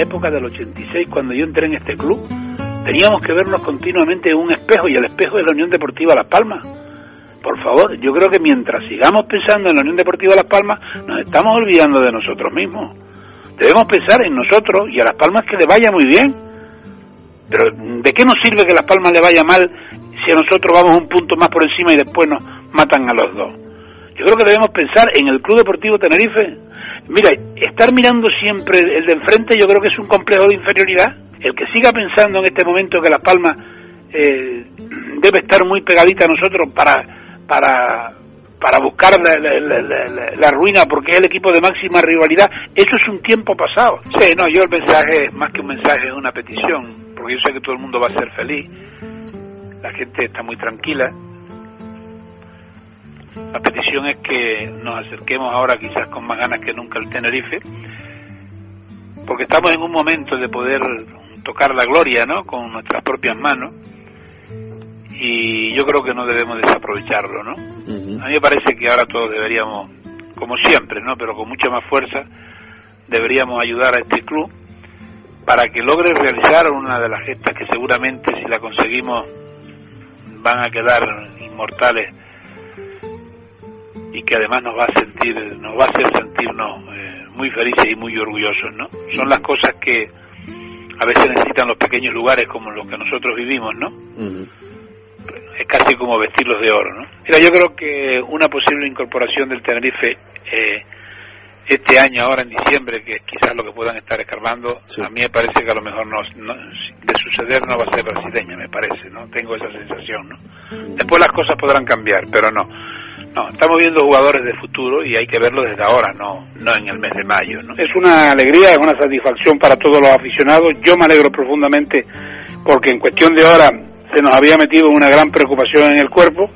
época del 86 cuando yo entré en este club. Teníamos que vernos continuamente en un espejo y el espejo es la Unión Deportiva Las Palmas. Por favor, yo creo que mientras sigamos pensando en la Unión Deportiva Las Palmas, nos estamos olvidando de nosotros mismos. Debemos pensar en nosotros y a Las Palmas que le vaya muy bien. Pero ¿de qué nos sirve que Las Palmas le vaya mal si a nosotros vamos un punto más por encima y después nos matan a los dos? Yo creo que debemos pensar en el Club Deportivo Tenerife. Mira, estar mirando siempre el de enfrente yo creo que es un complejo de inferioridad. El que siga pensando en este momento que Las Palmas eh, debe estar muy pegadita a nosotros para, para, para buscar la, ruina porque es el equipo de máxima rivalidad, eso es un tiempo pasado. Sí, no, yo el mensaje, más que un mensaje, es una petición, porque yo sé que todo el mundo va a ser feliz, la gente está muy tranquila. La petición es que nos acerquemos ahora quizás con más ganas que nunca al Tenerife, porque estamos en un momento de poder tocar la gloria, ¿no? Con nuestras propias manos y yo creo que no debemos desaprovecharlo, ¿no? Uh -huh. A mí me parece que ahora todos deberíamos, como siempre, ¿no? Pero con mucha más fuerza, deberíamos ayudar a este club para que logre realizar una de las gestas que seguramente si la conseguimos van a quedar inmortales y que además nos va a sentir, nos va a hacer sentirnos eh, muy felices y muy orgullosos, ¿no? Son las cosas que a veces necesitan los pequeños lugares como los que nosotros vivimos, ¿no? Uh -huh es casi como vestirlos de oro, ¿no? Mira, yo creo que una posible incorporación del Tenerife eh, este año, ahora en diciembre, que quizás lo que puedan estar escarbando, sí. a mí me parece que a lo mejor no, no, de suceder no va a ser brasileña, me parece, ¿no? Tengo esa sensación, ¿no? Después las cosas podrán cambiar, pero no. No, estamos viendo jugadores de futuro y hay que verlo desde ahora, no, no en el mes de mayo, ¿no? Es una alegría, es una satisfacción para todos los aficionados. Yo me alegro profundamente porque en cuestión de horas se nos había metido una gran preocupación en el cuerpo,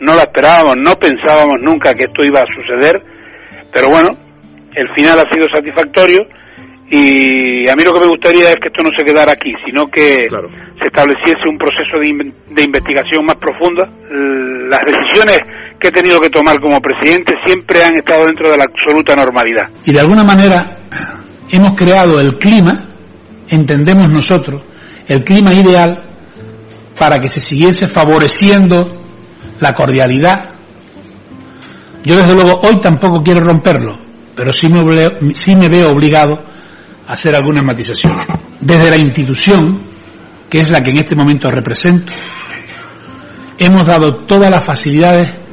no la esperábamos, no pensábamos nunca que esto iba a suceder, pero bueno, el final ha sido satisfactorio y a mí lo que me gustaría es que esto no se quedara aquí, sino que claro. se estableciese un proceso de, in de, investigación más profunda. Las decisiones que he tenido que tomar como presidente siempre han estado dentro de la absoluta normalidad. Y de alguna manera hemos creado el clima, entendemos nosotros, el clima ideal para que se siguiese favoreciendo la cordialidad. Yo desde luego hoy tampoco quiero romperlo, pero sí me, sí me veo obligado a hacer algunas matizaciones. Desde la institución, que es la que en este momento represento, hemos dado todas las facilidades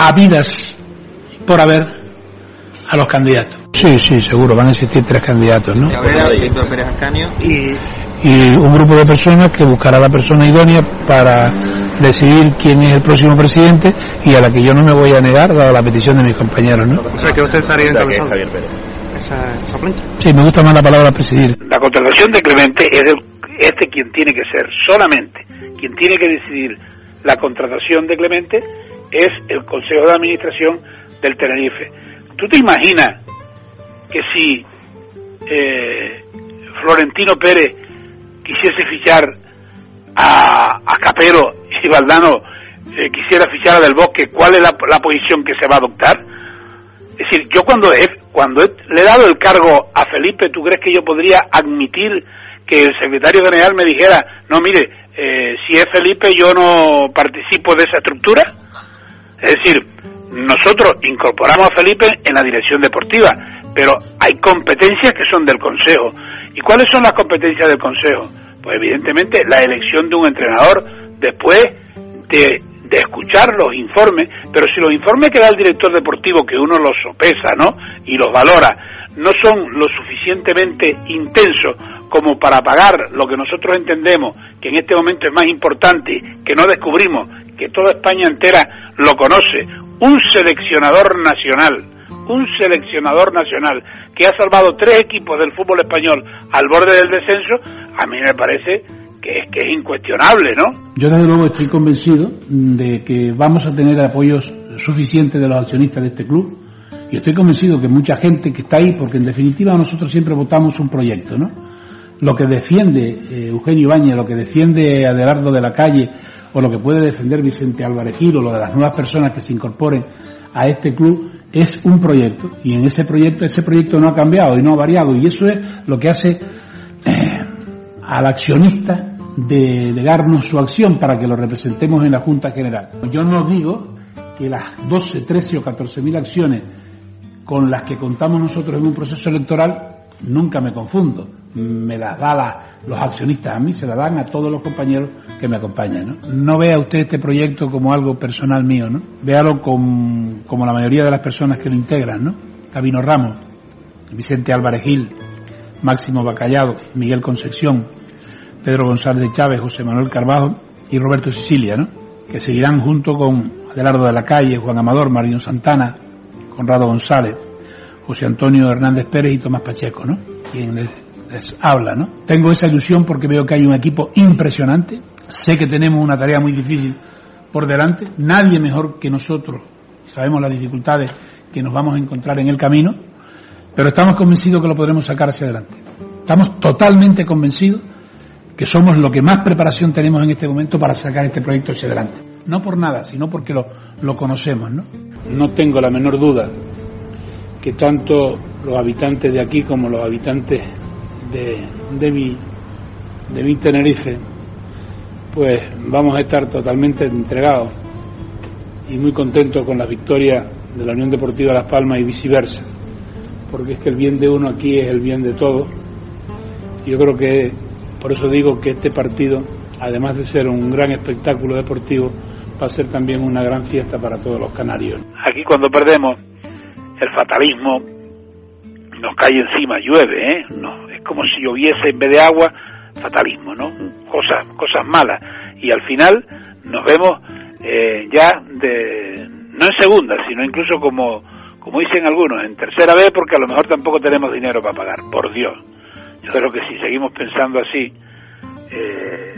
habidas por haber a los candidatos. Sí, sí, seguro, van a existir tres candidatos, ¿no? Y, y un grupo de personas que buscará a la persona idónea para decidir quién es el próximo presidente y a la que yo no me voy a negar, dada la petición de mis compañeros, ¿no? O sea, que usted estaría encabezando esa, esa plancha. Sí, me gusta más la palabra presidir. La contratación de Clemente es de, este quien tiene que ser, solamente quien tiene que decidir la contratación de Clemente es el Consejo de Administración del Tenerife. ¿Tú te imaginas que si eh, Florentino Pérez quisiese fichar a, a Capero y Valdano eh, quisiera fichar a Del Bosque, ¿cuál es la, la, posición que se va a adoptar? Es decir, yo cuando, cuando le he dado el cargo a Felipe, ¿tú crees que yo podría admitir que el secretario general me dijera, no, mire, eh, si es Felipe yo no participo de esa estructura? Es decir, nosotros incorporamos a Felipe en la dirección deportiva, pero hay competencias que son del Consejo. ¿Y cuáles son las competencias del Consejo? Pues evidentemente la elección de un entrenador después de, de escuchar los informes. Pero si los informes que da el director deportivo, que uno los sopesa, ¿no? Y los valora, no son lo suficientemente intensos como para pagar lo que nosotros entendemos que en este momento es más importante, que no descubrimos, que toda España entera lo conoce, un seleccionador nacional, un seleccionador nacional que ha salvado tres equipos del fútbol español al borde del descenso, a mí me parece que es, que es incuestionable, ¿no? Yo desde luego estoy convencido de que vamos a tener apoyos suficientes de los accionistas de este club y estoy convencido que mucha gente que está ahí, porque en definitiva nosotros siempre votamos un proyecto, ¿no? Lo que defiende eh, Eugenio Ibañez, lo que defiende Adelardo de la Calle, o lo que puede defender Vicente Álvarez Gil, o lo de las nuevas personas que se incorporen a este club, es un proyecto. Y en ese proyecto, ese proyecto no ha cambiado y no ha variado. Y eso es lo que hace eh, al accionista de, de darnos su acción para que lo representemos en la Junta General. Yo no digo que las 12, 13 o 14 mil acciones con las que contamos nosotros en un proceso electoral, nunca me confundo. Me las da los accionistas a mí, se las dan a todos los compañeros que me acompañan. ¿no? no vea usted este proyecto como algo personal mío, ¿no? Véalo como la mayoría de las personas que lo integran, ¿no? Ramos, Vicente Álvarez Gil, Máximo Bacallado, Miguel Concepción, Pedro González de Chávez, José Manuel Carvajo y Roberto Sicilia, ¿no? Que seguirán junto con Adelardo de la Calle, Juan Amador, Marino Santana, Conrado González, José Antonio Hernández Pérez y Tomás Pacheco, ¿no? Quien les, habla, ¿no? Tengo esa ilusión porque veo que hay un equipo impresionante. Sé que tenemos una tarea muy difícil por delante. Nadie mejor que nosotros sabemos las dificultades que nos vamos a encontrar en el camino, pero estamos convencidos que lo podremos sacar hacia adelante. Estamos totalmente convencidos que somos lo que más preparación tenemos en este momento para sacar este proyecto hacia adelante. No por nada, sino porque lo, lo conocemos, ¿no? no tengo la menor duda que tanto los habitantes de aquí como los habitantes de, de, mi, de mi Tenerife, pues vamos a estar totalmente entregados y muy contentos con la victoria de la Unión Deportiva Las Palmas y viceversa, porque es que el bien de uno aquí es el bien de todos. Yo creo que, por eso digo que este partido, además de ser un gran espectáculo deportivo, va a ser también una gran fiesta para todos los canarios. Aquí cuando perdemos, el fatalismo nos cae encima, llueve, ¿eh? Como si lloviese en vez de agua, fatalismo, ¿no? Cosas, cosas malas. Y al final nos vemos eh, ya de, no en segunda, sino incluso como, como dicen algunos, en tercera vez porque a lo mejor tampoco tenemos dinero para pagar, por Dios. Yo creo que si seguimos pensando así, eh,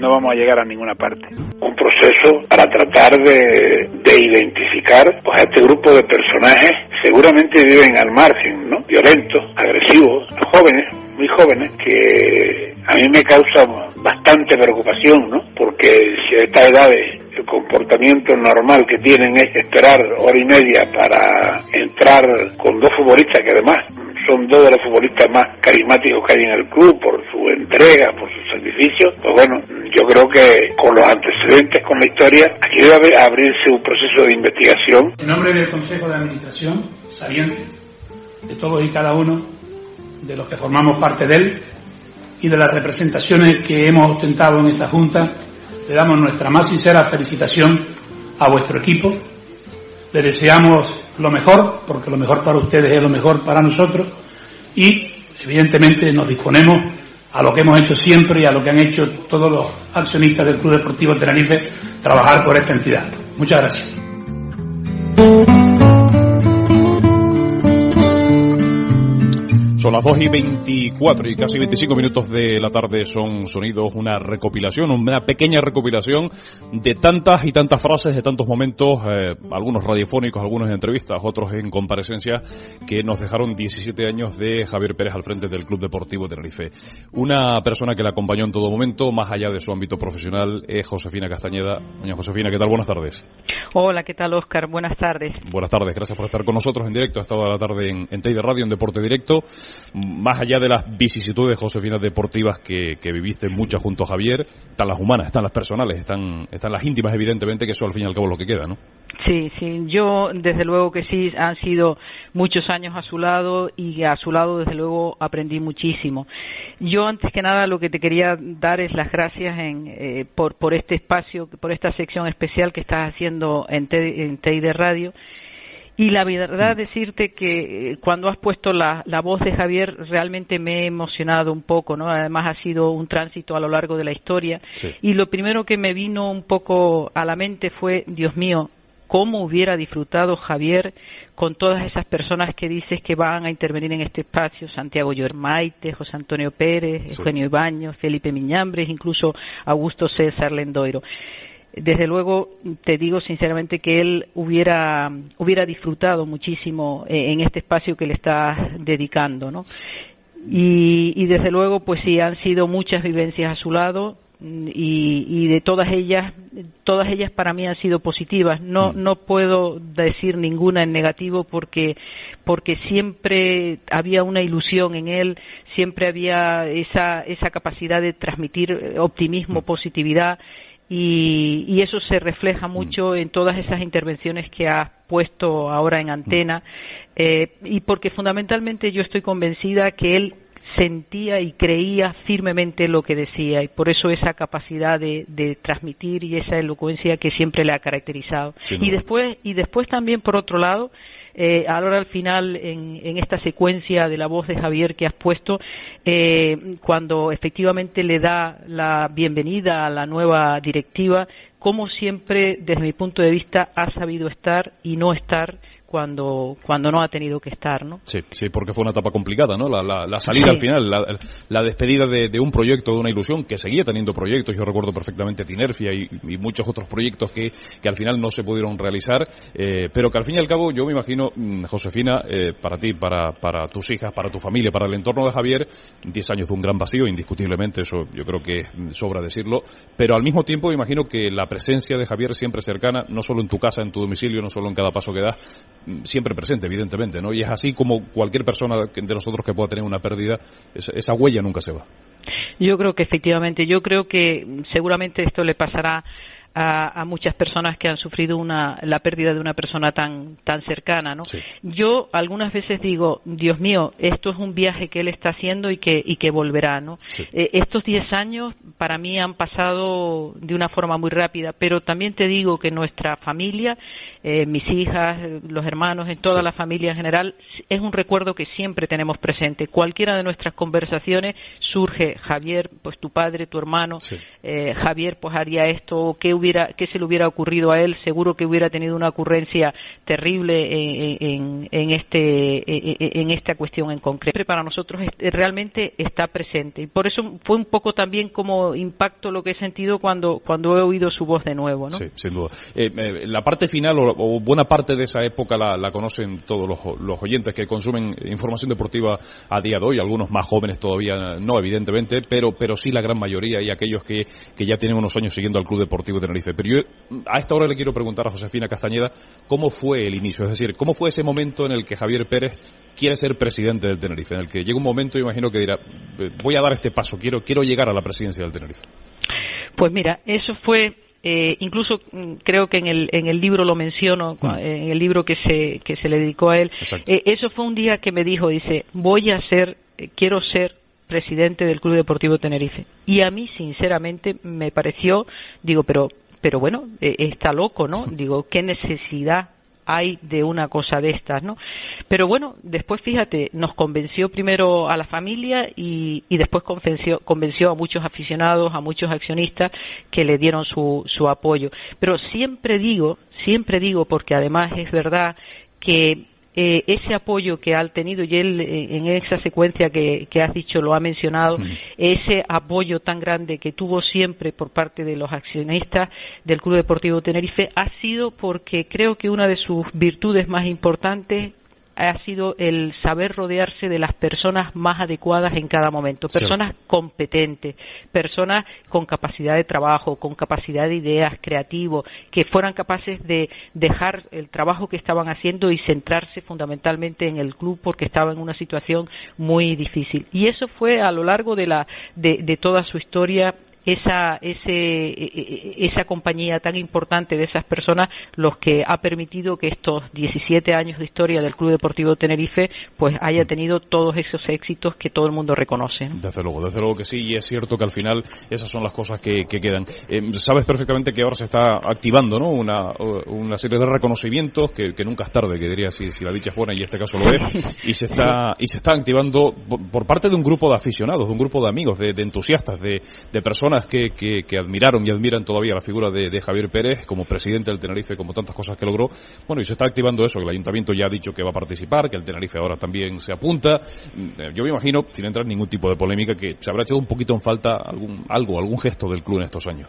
no vamos a llegar a ninguna parte. Un proceso para tratar de, identificar pues, a este grupo de personajes seguramente viven al margen, ¿no? Violentos, agresivos, jóvenes, muy jóvenes, que a mí me causa bastante preocupación, ¿no? Porque si a esta edad el comportamiento normal que tienen es esperar hora y media para entrar con dos futbolistas que además son dos de los futbolistas más carismáticos que hay en el club por su entrega, por su sacrificio, pues bueno, yo creo que con los antecedentes, con la historia, aquí debe abrirse un proceso de investigación. En nombre del Consejo de Administración, saliente, de todos y cada uno de los que formamos parte de él y de las representaciones que hemos ostentado en esta Junta, le damos nuestra más sincera felicitación a vuestro equipo. Le deseamos lo mejor, porque lo mejor para ustedes es lo mejor para nosotros, y evidentemente nos disponemos a lo que hemos hecho siempre y a lo que han hecho todos los accionistas del Club Deportivo Tenerife, trabajar por esta entidad. Muchas gracias. Son las 2 y 24 y casi 25 minutos de la tarde son sonidos, una recopilación, una pequeña recopilación de tantas y tantas frases, de tantos momentos, eh, algunos radiofónicos, algunos en entrevistas, otros en comparecencia, que nos dejaron 17 años de Javier Pérez al frente del Club Deportivo Tenerife. Una persona que le acompañó en todo momento, más allá de su ámbito profesional, es Josefina Castañeda. Doña Josefina, ¿qué tal? Buenas tardes. Hola, ¿qué tal, Oscar? Buenas tardes. Buenas tardes, gracias por estar con nosotros en directo. Ha estado la tarde en, en Teide Radio, en Deporte Directo más allá de las vicisitudes, Josefina, deportivas que, que, viviste muchas junto a Javier, están las humanas, están las personales, están, están las íntimas, evidentemente, que eso al fin y al cabo es lo que queda, ¿no? Sí, sí, yo desde luego que sí, han sido muchos años a su lado y a su lado desde luego aprendí muchísimo. Yo antes que nada lo que te quería dar es las gracias en, eh, por, por este espacio, por esta sección especial que estás haciendo en, en TEI Radio y la verdad decirte que eh, cuando has puesto la, voz de Javier realmente me he emocionado un poco, ¿no? Además ha sido un tránsito a lo largo de la historia. Y lo primero que me vino un poco a la mente fue, Dios mío, cómo hubiera disfrutado Javier con todas esas personas que dices que van a intervenir en este espacio, Santiago Llormaite, José Antonio Pérez, Eugenio Ibaños, Felipe Miñambres, incluso Augusto César Lendoiro desde luego te digo sinceramente que él hubiera hubiera disfrutado muchísimo eh, en este espacio que le estás dedicando no y, y desde luego pues sí han sido muchas vivencias a su lado y, y, de todas ellas todas ellas para mí han sido positivas no mm. no puedo decir ninguna en negativo porque porque siempre había una ilusión en él siempre había esa esa capacidad de transmitir optimismo mm. positividad y, eso se refleja mm. mucho en todas esas intervenciones que has puesto ahora en antena eh, y porque fundamentalmente yo estoy convencida que él sentía y creía firmemente lo que decía y por eso esa capacidad de, transmitir y esa elocuencia que siempre le ha caracterizado. Y después y después también por otro lado eh, ahora al final en, esta secuencia de la voz de Javier que has puesto, eh, cuando efectivamente le da la bienvenida a la nueva directiva, como siempre, desde mi punto de vista, ha sabido estar y no estar cuando, cuando no ha tenido que estar, ¿no? Sí, sí, porque fue una etapa complicada, ¿no? La, la, salida al final, la, despedida de, un proyecto, de una ilusión, que seguía teniendo proyectos, yo recuerdo perfectamente Tinerfia y, muchos otros proyectos que, que, al final no se pudieron realizar, eh, pero que al fin y al cabo yo me imagino, mm, Josefina, eh, para ti, para, para tus hijas, para tu familia, para el entorno de Javier, 10 años de un gran vacío, indiscutiblemente, eso yo creo que sobra decirlo, pero al mismo tiempo me imagino que la presencia de Javier siempre cercana, no solo en tu casa, en tu domicilio, no solo en cada paso que das, siempre presente, evidentemente, ¿no? Y es así como cualquier persona de nosotros que pueda tener una pérdida, esa, huella nunca se va. Yo creo que efectivamente, yo creo que seguramente esto le pasará a, muchas personas que han sufrido una, la pérdida de una persona tan, tan cercana, ¿no? Yo algunas veces digo, Dios mío, esto es un viaje que él está haciendo y que, y que volverá, ¿no? Eh, estos 10 años para mí han pasado de una forma muy rápida, pero también te digo que nuestra familia eh, mis hijas, los hermanos, en toda la familia en general, es un recuerdo que siempre tenemos presente. Cualquiera de nuestras conversaciones surge Javier, pues tu padre, tu hermano, eh, Javier pues haría esto, qué hubiera, qué se le hubiera ocurrido a él, seguro que hubiera tenido una ocurrencia terrible en, en, este, en esta cuestión en concreto. Para nosotros realmente está presente y por eso fue un poco también como impacto lo que he sentido cuando cuando he oído su voz de nuevo, ¿no? Sí, sin duda. Eh, la parte final o, buena parte de esa época la, conocen todos los, oyentes que consumen información deportiva a día de hoy, algunos más jóvenes todavía no, evidentemente, pero, pero sí la gran mayoría y aquellos que, que ya tienen unos años siguiendo al Club Deportivo de Tenerife. Pero yo a esta hora le quiero preguntar a Josefina Castañeda cómo fue el inicio, es decir, cómo fue ese momento en el que Javier Pérez quiere ser presidente del Tenerife, en el que llega un momento, imagino que dirá, voy a dar este paso, quiero, quiero llegar a la presidencia del Tenerife. Pues mira, eso fue eh, incluso mm, creo que en el, en el libro lo menciono, mm. en el libro que se, que se le dedicó a él. Eh, eso fue un día que me dijo, dice, voy a ser, eh, quiero ser presidente del Club Deportivo Tenerife. Y a mí, sinceramente, me pareció, digo, pero, pero bueno, está loco, ¿no? Digo, ¿qué necesidad hay de una cosa de estas, ¿no? Pero bueno, después fíjate, nos convenció primero a la familia y, y después convenció, convenció a muchos aficionados, a muchos accionistas que le dieron su, su apoyo. Pero siempre digo, siempre digo, porque además es verdad que eh, ese apoyo que ha tenido y él eh, en esa secuencia que, has dicho lo ha mencionado ese apoyo tan grande que tuvo siempre por parte de los accionistas del Club Deportivo Tenerife ha sido porque creo que una de sus virtudes más importantes ha sido el saber rodearse de las personas más adecuadas en cada momento, personas competentes, personas con capacidad de trabajo, con capacidad de ideas, creativos, que fueran capaces de dejar el trabajo que estaban haciendo y centrarse fundamentalmente en el club porque estaba en una situación muy difícil. Y eso fue a lo largo de, la, de, toda su historia esa, ese, e, e, esa compañía tan importante de esas personas los que ha permitido que estos 17 años de historia del Club Deportivo Tenerife pues haya tenido todos esos éxitos que todo el mundo reconoce. Desde luego, desde luego que sí, y es cierto que al final esas son las cosas que, quedan. Eh, sabes perfectamente que ahora se está activando ¿no? una, una serie de reconocimientos que, nunca es tarde, que diría si, la dicha es buena y este caso lo es, y se está, y se está activando por, parte de un grupo de aficionados, de un grupo de amigos, de, entusiastas, de personas que, que, admiraron y admiran todavía la figura de, Javier Pérez como presidente del Tenerife, como tantas cosas que logró. Bueno, y se está activando eso, que el ayuntamiento ya ha dicho que va a participar, que el Tenerife ahora también se apunta. Mm, yo me imagino, sin entrar en ningún tipo de polémica, que se habrá echado un poquito en falta algún, algo, algún gesto del club en estos años.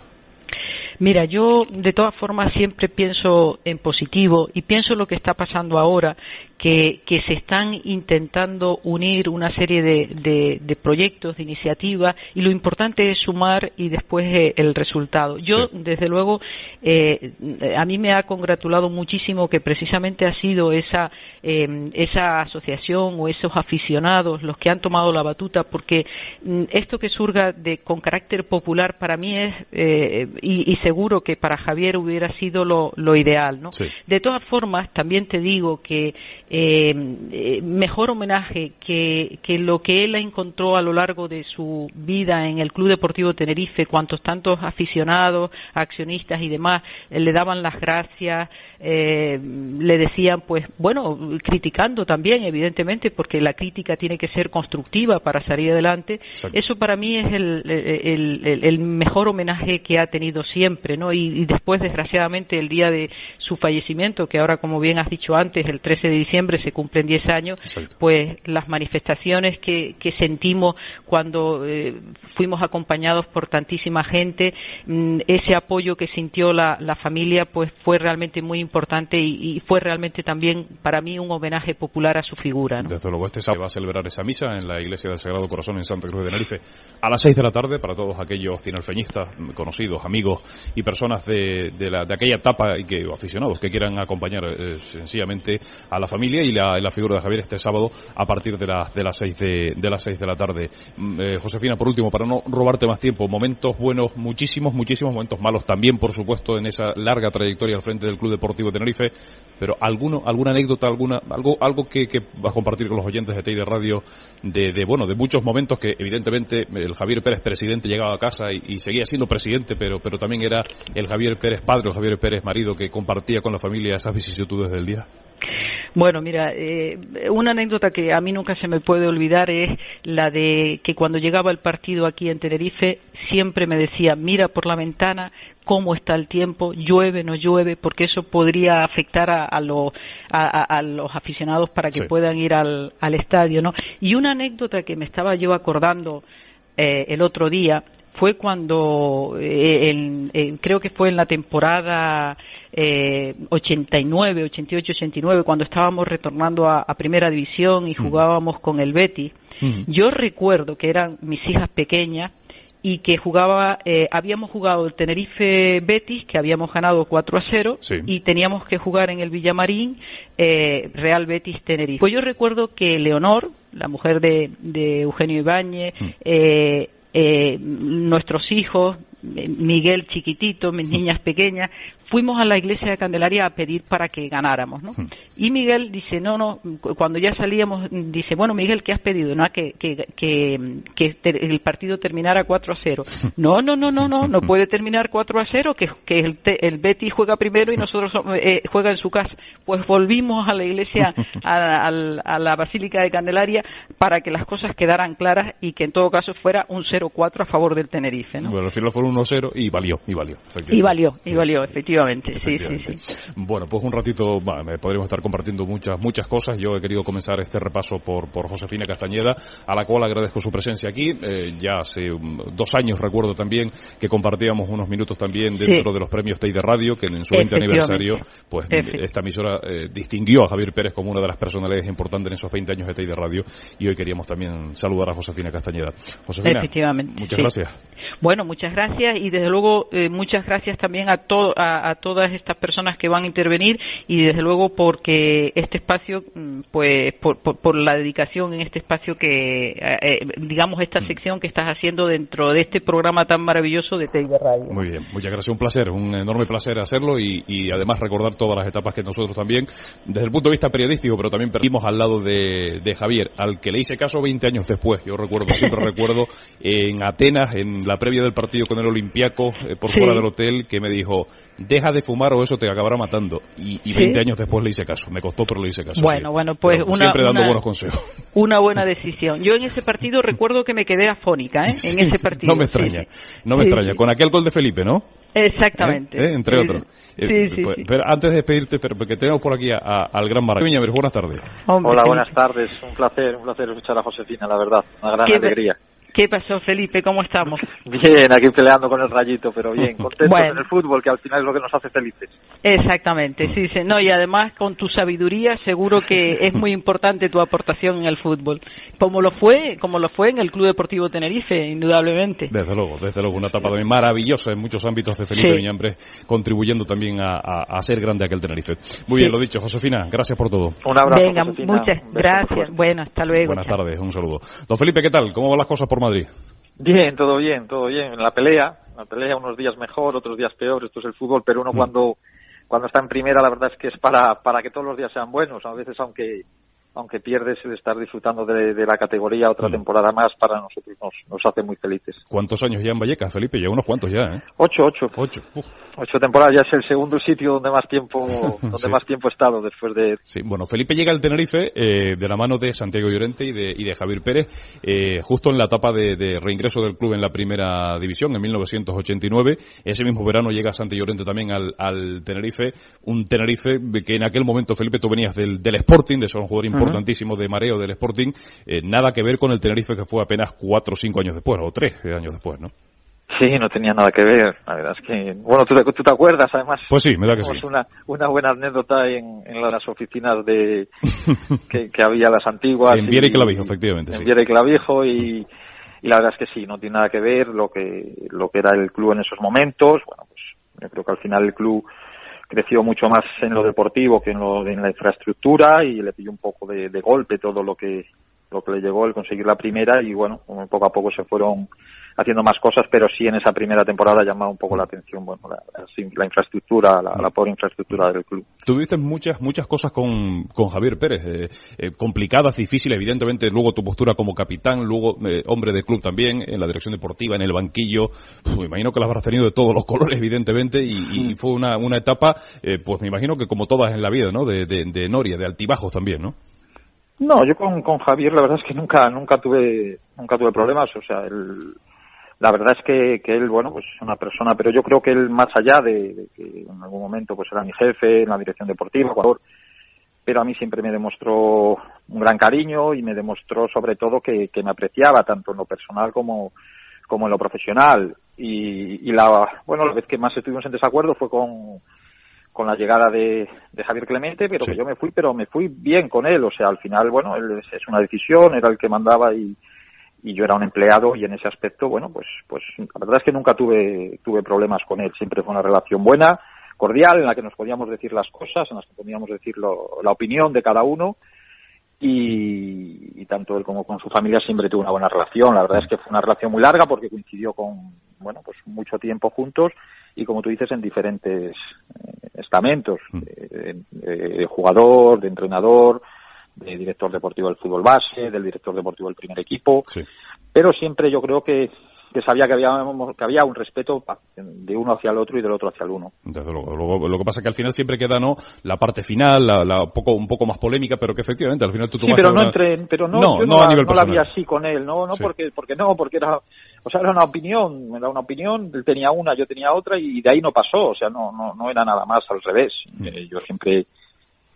Mira, yo de todas formas siempre pienso en positivo y pienso lo que está pasando ahora, que, se están intentando unir una serie de, proyectos, de iniciativas, y lo importante es sumar y después eh, el resultado. Yo, desde luego, eh, a mí me ha congratulado muchísimo que precisamente ha sido esa, em, esa asociación o esos aficionados los que han tomado la batuta, porque mm, esto que surga de, con carácter popular para mí es, eh, y, seguro que para Javier hubiera sido lo, ideal. ¿no? De todas formas, también te digo que eh, eh, mejor homenaje que, lo que él encontró a lo largo de su vida en el Club Deportivo Tenerife, cuantos tantos aficionados, accionistas y demás eh, le daban las gracias, eh, le decían, pues bueno, criticando también, evidentemente, porque la crítica tiene que ser constructiva para salir adelante. Eso para mí es el, mejor homenaje que ha tenido siempre, ¿no? Y, después, desgraciadamente, el día de su fallecimiento, que ahora, como bien has dicho antes, el 13 de diciembre se cumplen 10 años, pues las manifestaciones que, sentimos cuando eh, fuimos acompañados por tantísima gente, mm, ese apoyo que sintió la, la familia, pues fue realmente muy importante importante y, fue realmente también para mí un homenaje popular a su figura. Desde luego, este sábado va a celebrar esa misa en la iglesia del Sagrado Corazón en Santa Cruz de Tenerife a las seis de la tarde para todos aquellos tinalfeñistas, conocidos, amigos y personas de, de, aquella etapa y que aficionados que quieran acompañar eh, sencillamente a la familia y la, figura de Javier este sábado a partir de, la, de las seis de, de las seis de la tarde. Mm, eh, Josefina, por último, para no robarte más tiempo, momentos buenos, muchísimos, muchísimos momentos malos también, por supuesto, en esa larga trayectoria al frente del Club Deportivo de Tenerife, pero alguno, alguna anécdota, alguna, algo, algo que, que vas a compartir con los oyentes de de Radio de, de, bueno, de muchos momentos que evidentemente el Javier Pérez presidente llegaba a casa y, seguía siendo presidente, pero, pero también era el Javier Pérez padre, el Javier Pérez marido que compartía con la familia esas vicisitudes del día. Bueno, mira, eh, una anécdota que a mí nunca se me puede olvidar es la de que cuando llegaba el partido aquí en Tenerife siempre me decía, mira por la ventana cómo está el tiempo, llueve, no llueve, porque eso podría afectar a, a, los aficionados para que puedan ir al, estadio, ¿no? Y una anécdota que me estaba yo acordando eh, el otro día fue cuando, eh, creo que fue en la temporada eh, 89, 88, 89, cuando estábamos retornando a, Primera División y mm. jugábamos con el Betis, mm. yo recuerdo que eran mis hijas pequeñas y que jugaba, eh, habíamos jugado el Tenerife Betis, que habíamos ganado 4 a 0, y teníamos que jugar en el Villamarín eh, Real Betis Tenerife. Pues yo recuerdo que Leonor, la mujer de, Eugenio Ibáñez, mm. eh, eh, nuestros hijos, Miguel chiquitito, mis niñas pequeñas, fuimos a la iglesia de Candelaria a pedir para que ganáramos, ¿no? Y Miguel dice, no, no, cuando ya salíamos, dice, bueno, Miguel, ¿qué has pedido? ¿No? Que, que, que, el partido terminara 4 a 0. No, no, no, no, no, no puede terminar 4 a 0, que, que el, el Betis juega primero y nosotros eh, juega en su casa. Pues volvimos a la iglesia, a, a, la Basílica de Candelaria, para que las cosas quedaran claras y que en todo caso fuera un 0-4 a favor del Tenerife, ¿no? Bueno, al final fue un 1-0 y valió, y valió. Y valió, y valió, efectivamente sí, sí, sí. Bueno, pues un ratito podríamos estar compartiendo muchas muchas cosas. Yo he querido comenzar este repaso por, por Josefina Castañeda, a la cual agradezco su presencia aquí. Eh, ya hace dos años recuerdo también que compartíamos unos minutos también dentro de los premios TEI de Radio, que en su 20 aniversario, pues esta emisora eh, distinguió a Javier Pérez como una de las personalidades importantes en esos 20 años de TEI de Radio y hoy queríamos también saludar a Josefina Castañeda. Josefina, muchas gracias. Bueno, muchas gracias y desde luego eh, muchas gracias también a, a, todas estas personas que van a intervenir y desde luego porque este espacio, mm, pues por, la dedicación en este espacio que, eh, eh, digamos, esta mm. sección que estás haciendo dentro de este programa tan maravilloso de Teiga Radio. Muy bien, muchas gracias, un placer, un enorme placer hacerlo y, y, además recordar todas las etapas que nosotros también, desde el punto de vista periodístico, pero también perdimos al lado de, de Javier, al que le hice caso 20 años después. Yo recuerdo, siempre recuerdo, en Atenas, en la previa del partido con el Olimpiaco, eh, por fuera del hotel, que me dijo, deja de fumar o eso te acabará matando. Y, y 20 años después le hice caso. Me costó, pero le hice caso. Bueno, bueno, pues una, siempre dando buenos consejos. Una buena decisión. Yo en ese partido recuerdo que me quedé afónica, ¿eh? en ese partido. No me extraña, no me extraña. Con aquel gol de Felipe, ¿no? Exactamente. ¿Eh? Entre otros. Pues, pero antes de despedirte, pero porque tenemos por aquí al gran Maravilloso. buenas tardes. Hola, buenas tardes. Un placer, un placer escuchar a Josefina, la verdad. Una gran alegría. ¿Qué pasó, Felipe? ¿Cómo estamos? Bien, aquí peleando con el rayito, pero bien, contentos en el fútbol, que al final es lo que nos hace felices. Exactamente, sí, sí. No, y además con tu sabiduría seguro que es muy importante tu aportación en el fútbol, como lo fue, como lo fue en el Club Deportivo Tenerife, indudablemente. Desde luego, desde luego, una etapa también maravillosa en muchos ámbitos de Felipe Viñambre, contribuyendo también a, a, ser grande aquel Tenerife. Muy bien, lo dicho, Josefina, gracias por todo. Un abrazo. Venga, muchas gracias. Bueno, hasta luego. Buenas tardes, un saludo. Don Felipe, ¿qué tal? ¿Cómo van las cosas por Madrid? Bien, todo bien, todo bien. En la pelea, la pelea unos días mejor, otros días peor, esto es el fútbol, pero uno mm. cuando cuando está en primera la verdad es que es para para que todos los días sean buenos, a veces aunque aunque pierdes el estar disfrutando de, la categoría otra mm. temporada más, para nosotros nos, nos, hace muy felices. ¿Cuántos años ya en Vallecas, Felipe? Ya unos cuantos ya, ¿eh? Ocho, ocho. Ocho. Ocho temporadas, ya es el segundo sitio donde más tiempo donde más tiempo he estado después de... Sí, bueno, Felipe llega al Tenerife eh, de la mano de Santiago Llorente y de, y de Javier Pérez, eh, justo en la etapa de, reingreso del club en la primera división, en 1989. Ese mismo verano llega Santiago Llorente también al, al Tenerife, un Tenerife que en aquel momento, Felipe, tú venías del, del Sporting, de ser un jugador importantísimo de mareo del Sporting, eh, nada que ver con el Tenerife que fue apenas cuatro o cinco años después, o tres años después, ¿no? Sí, no tenía nada que ver. La verdad es que, bueno, tú, tú te acuerdas, además. Pues sí, me da que sí. Una, una buena anécdota en, en las oficinas de que, que había las antiguas. En Viera y Clavijo, efectivamente. En Viera y Clavijo y, y la verdad es que sí, no tiene nada que ver lo que lo que era el club en esos momentos. Bueno, pues yo creo que al final el club creció mucho más en lo deportivo que en lo en la infraestructura y le pilló un poco de, golpe todo lo que lo que le llegó el conseguir la primera y bueno, poco a poco se fueron haciendo más cosas, pero sí en esa primera temporada llamado un poco la atención, bueno, la, infraestructura, la, pobre infraestructura del club. Tuviste muchas, muchas cosas con, con Javier Pérez, eh, eh, complicadas, difíciles, evidentemente, luego tu postura como capitán, luego eh, hombre de club también, en la dirección deportiva, en el banquillo, me imagino que las habrás tenido de todos los colores, evidentemente, y, fue una, una etapa, pues me imagino que como todas en la vida, ¿no? De, de, de Noria, de altibajos también, ¿no? No, yo con, con Javier la verdad es que nunca nunca tuve nunca tuve problemas, o sea, el, la verdad es que, que él, bueno, pues es una persona, pero yo creo que él, más allá de, que en algún momento pues era mi jefe en la dirección deportiva, pero a mí siempre me demostró un gran cariño y me demostró sobre todo que, que me apreciaba tanto en lo personal como, como en lo profesional. Y, y la, bueno, la vez que más estuvimos en desacuerdo fue con, con la llegada de, de Javier Clemente, pero que yo me fui, pero me fui bien con él. O sea, al final, bueno, él es una decisión, era el que mandaba y, y yo era un empleado y en ese aspecto, bueno, pues, pues la verdad es que nunca tuve, tuve problemas con él. Siempre fue una relación buena, cordial, en la que nos podíamos decir las cosas, en las que podíamos decir la opinión de cada uno. Y, tanto él como con su familia siempre tuvo una buena relación. La verdad es que fue una relación muy larga porque coincidió con, bueno, pues mucho tiempo juntos y como tú dices, en diferentes eh, estamentos, mm. eh, de jugador, de entrenador, de director deportivo del fútbol base, del director deportivo del primer equipo, pero siempre yo creo que, que sabía que había, que había un respeto de uno hacia el otro y del otro hacia el uno. Desde luego. lo que pasa es que al final siempre queda no la parte final, la, poco, un poco más polémica, pero que efectivamente al final tú Sí, pero no entre, pero no, no, no, a nivel no la vi así con él, no, no porque, porque no, porque era, o sea, era una opinión, era una opinión, él tenía una, yo tenía otra y de ahí no pasó, o sea, no, no, no era nada más al revés. Mm. Eh, yo siempre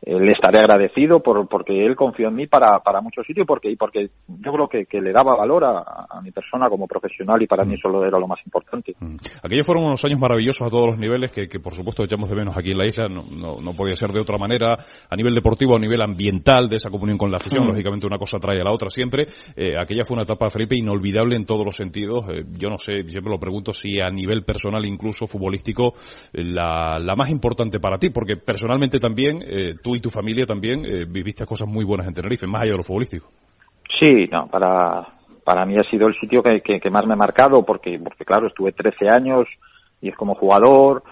le estaré agradecido por porque él confió en mí para, para muchos sitios porque, y porque yo creo que, que le daba valor a, mi persona como profesional y para mí mm. eso era lo más importante. Mm. Aquellos fueron unos años maravillosos a todos los niveles que, que por supuesto echamos de menos aquí en la isla, no, no, podía ser de otra manera, a nivel deportivo, a nivel ambiental, de esa comunión con la afición, mm. lógicamente una cosa trae a la otra siempre. Eh, aquella fue una etapa, Felipe, inolvidable en todos los sentidos. Eh, yo no sé, siempre lo pregunto si a nivel personal, incluso futbolístico, la, la más importante para ti, porque personalmente también tú y tu familia también eh, viviste cosas muy buenas en Tenerife, más allá de lo futbolístico. Sí, no, para, para mí ha sido el sitio que, que, más me ha marcado, porque, porque claro, estuve 13 años y es como jugador,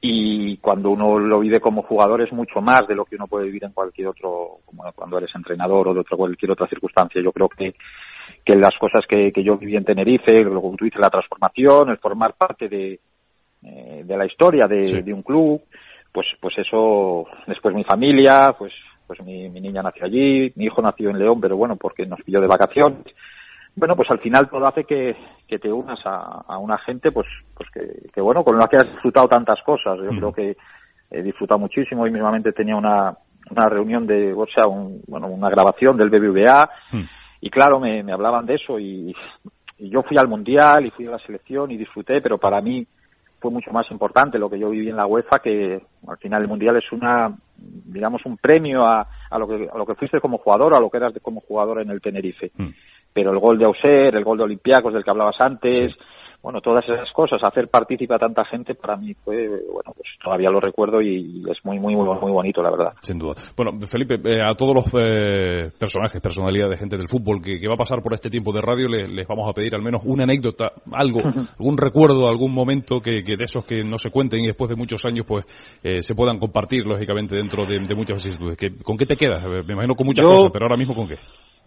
y cuando uno lo vive como jugador es mucho más de lo que uno puede vivir en cualquier otro, como cuando eres entrenador o de otra, cualquier otra circunstancia. Yo creo que, que las cosas que, que yo viví en Tenerife, lo que tú dices, la transformación, el formar parte de, eh, de la historia de, de un club, pues pues eso después mi familia pues pues mi, niña nació allí mi hijo nació en León pero bueno porque nos pilló de vacaciones. Bueno pues al final todo hace que, que te unas a, a, una gente pues pues que, que, bueno con la que has disfrutado tantas cosas. Yo creo que he disfrutado muchísimo. Y mismamente tenía una una reunión de o sea un, bueno una grabación del BBVA y claro me, me hablaban de eso y, y yo fui al mundial y fui a la selección y disfruté pero para mí fue mucho más importante lo que yo viví en la UEFA que al final el mundial es una digamos un premio a, a lo que a lo que fuiste como jugador a lo que eras como jugador en el Tenerife mm. pero el gol de Auser el gol de Olympiacos del que hablabas antes bueno, todas esas cosas, hacer partícipe a tanta gente para mí fue, bueno, pues todavía lo recuerdo y es muy, muy, muy, muy bonito, la verdad. Sin duda. Bueno, Felipe, eh, a todos los eh, personajes, personalidades de gente del fútbol que, va a pasar por este tiempo de radio, les, vamos a pedir al menos una anécdota, algo, algún recuerdo, algún momento que, de esos que no se cuenten y después de muchos años, pues, eh, se puedan compartir, lógicamente, dentro de, muchas vicisitudes. ¿Con qué te quedas? Me imagino con muchas cosas, pero ahora mismo con qué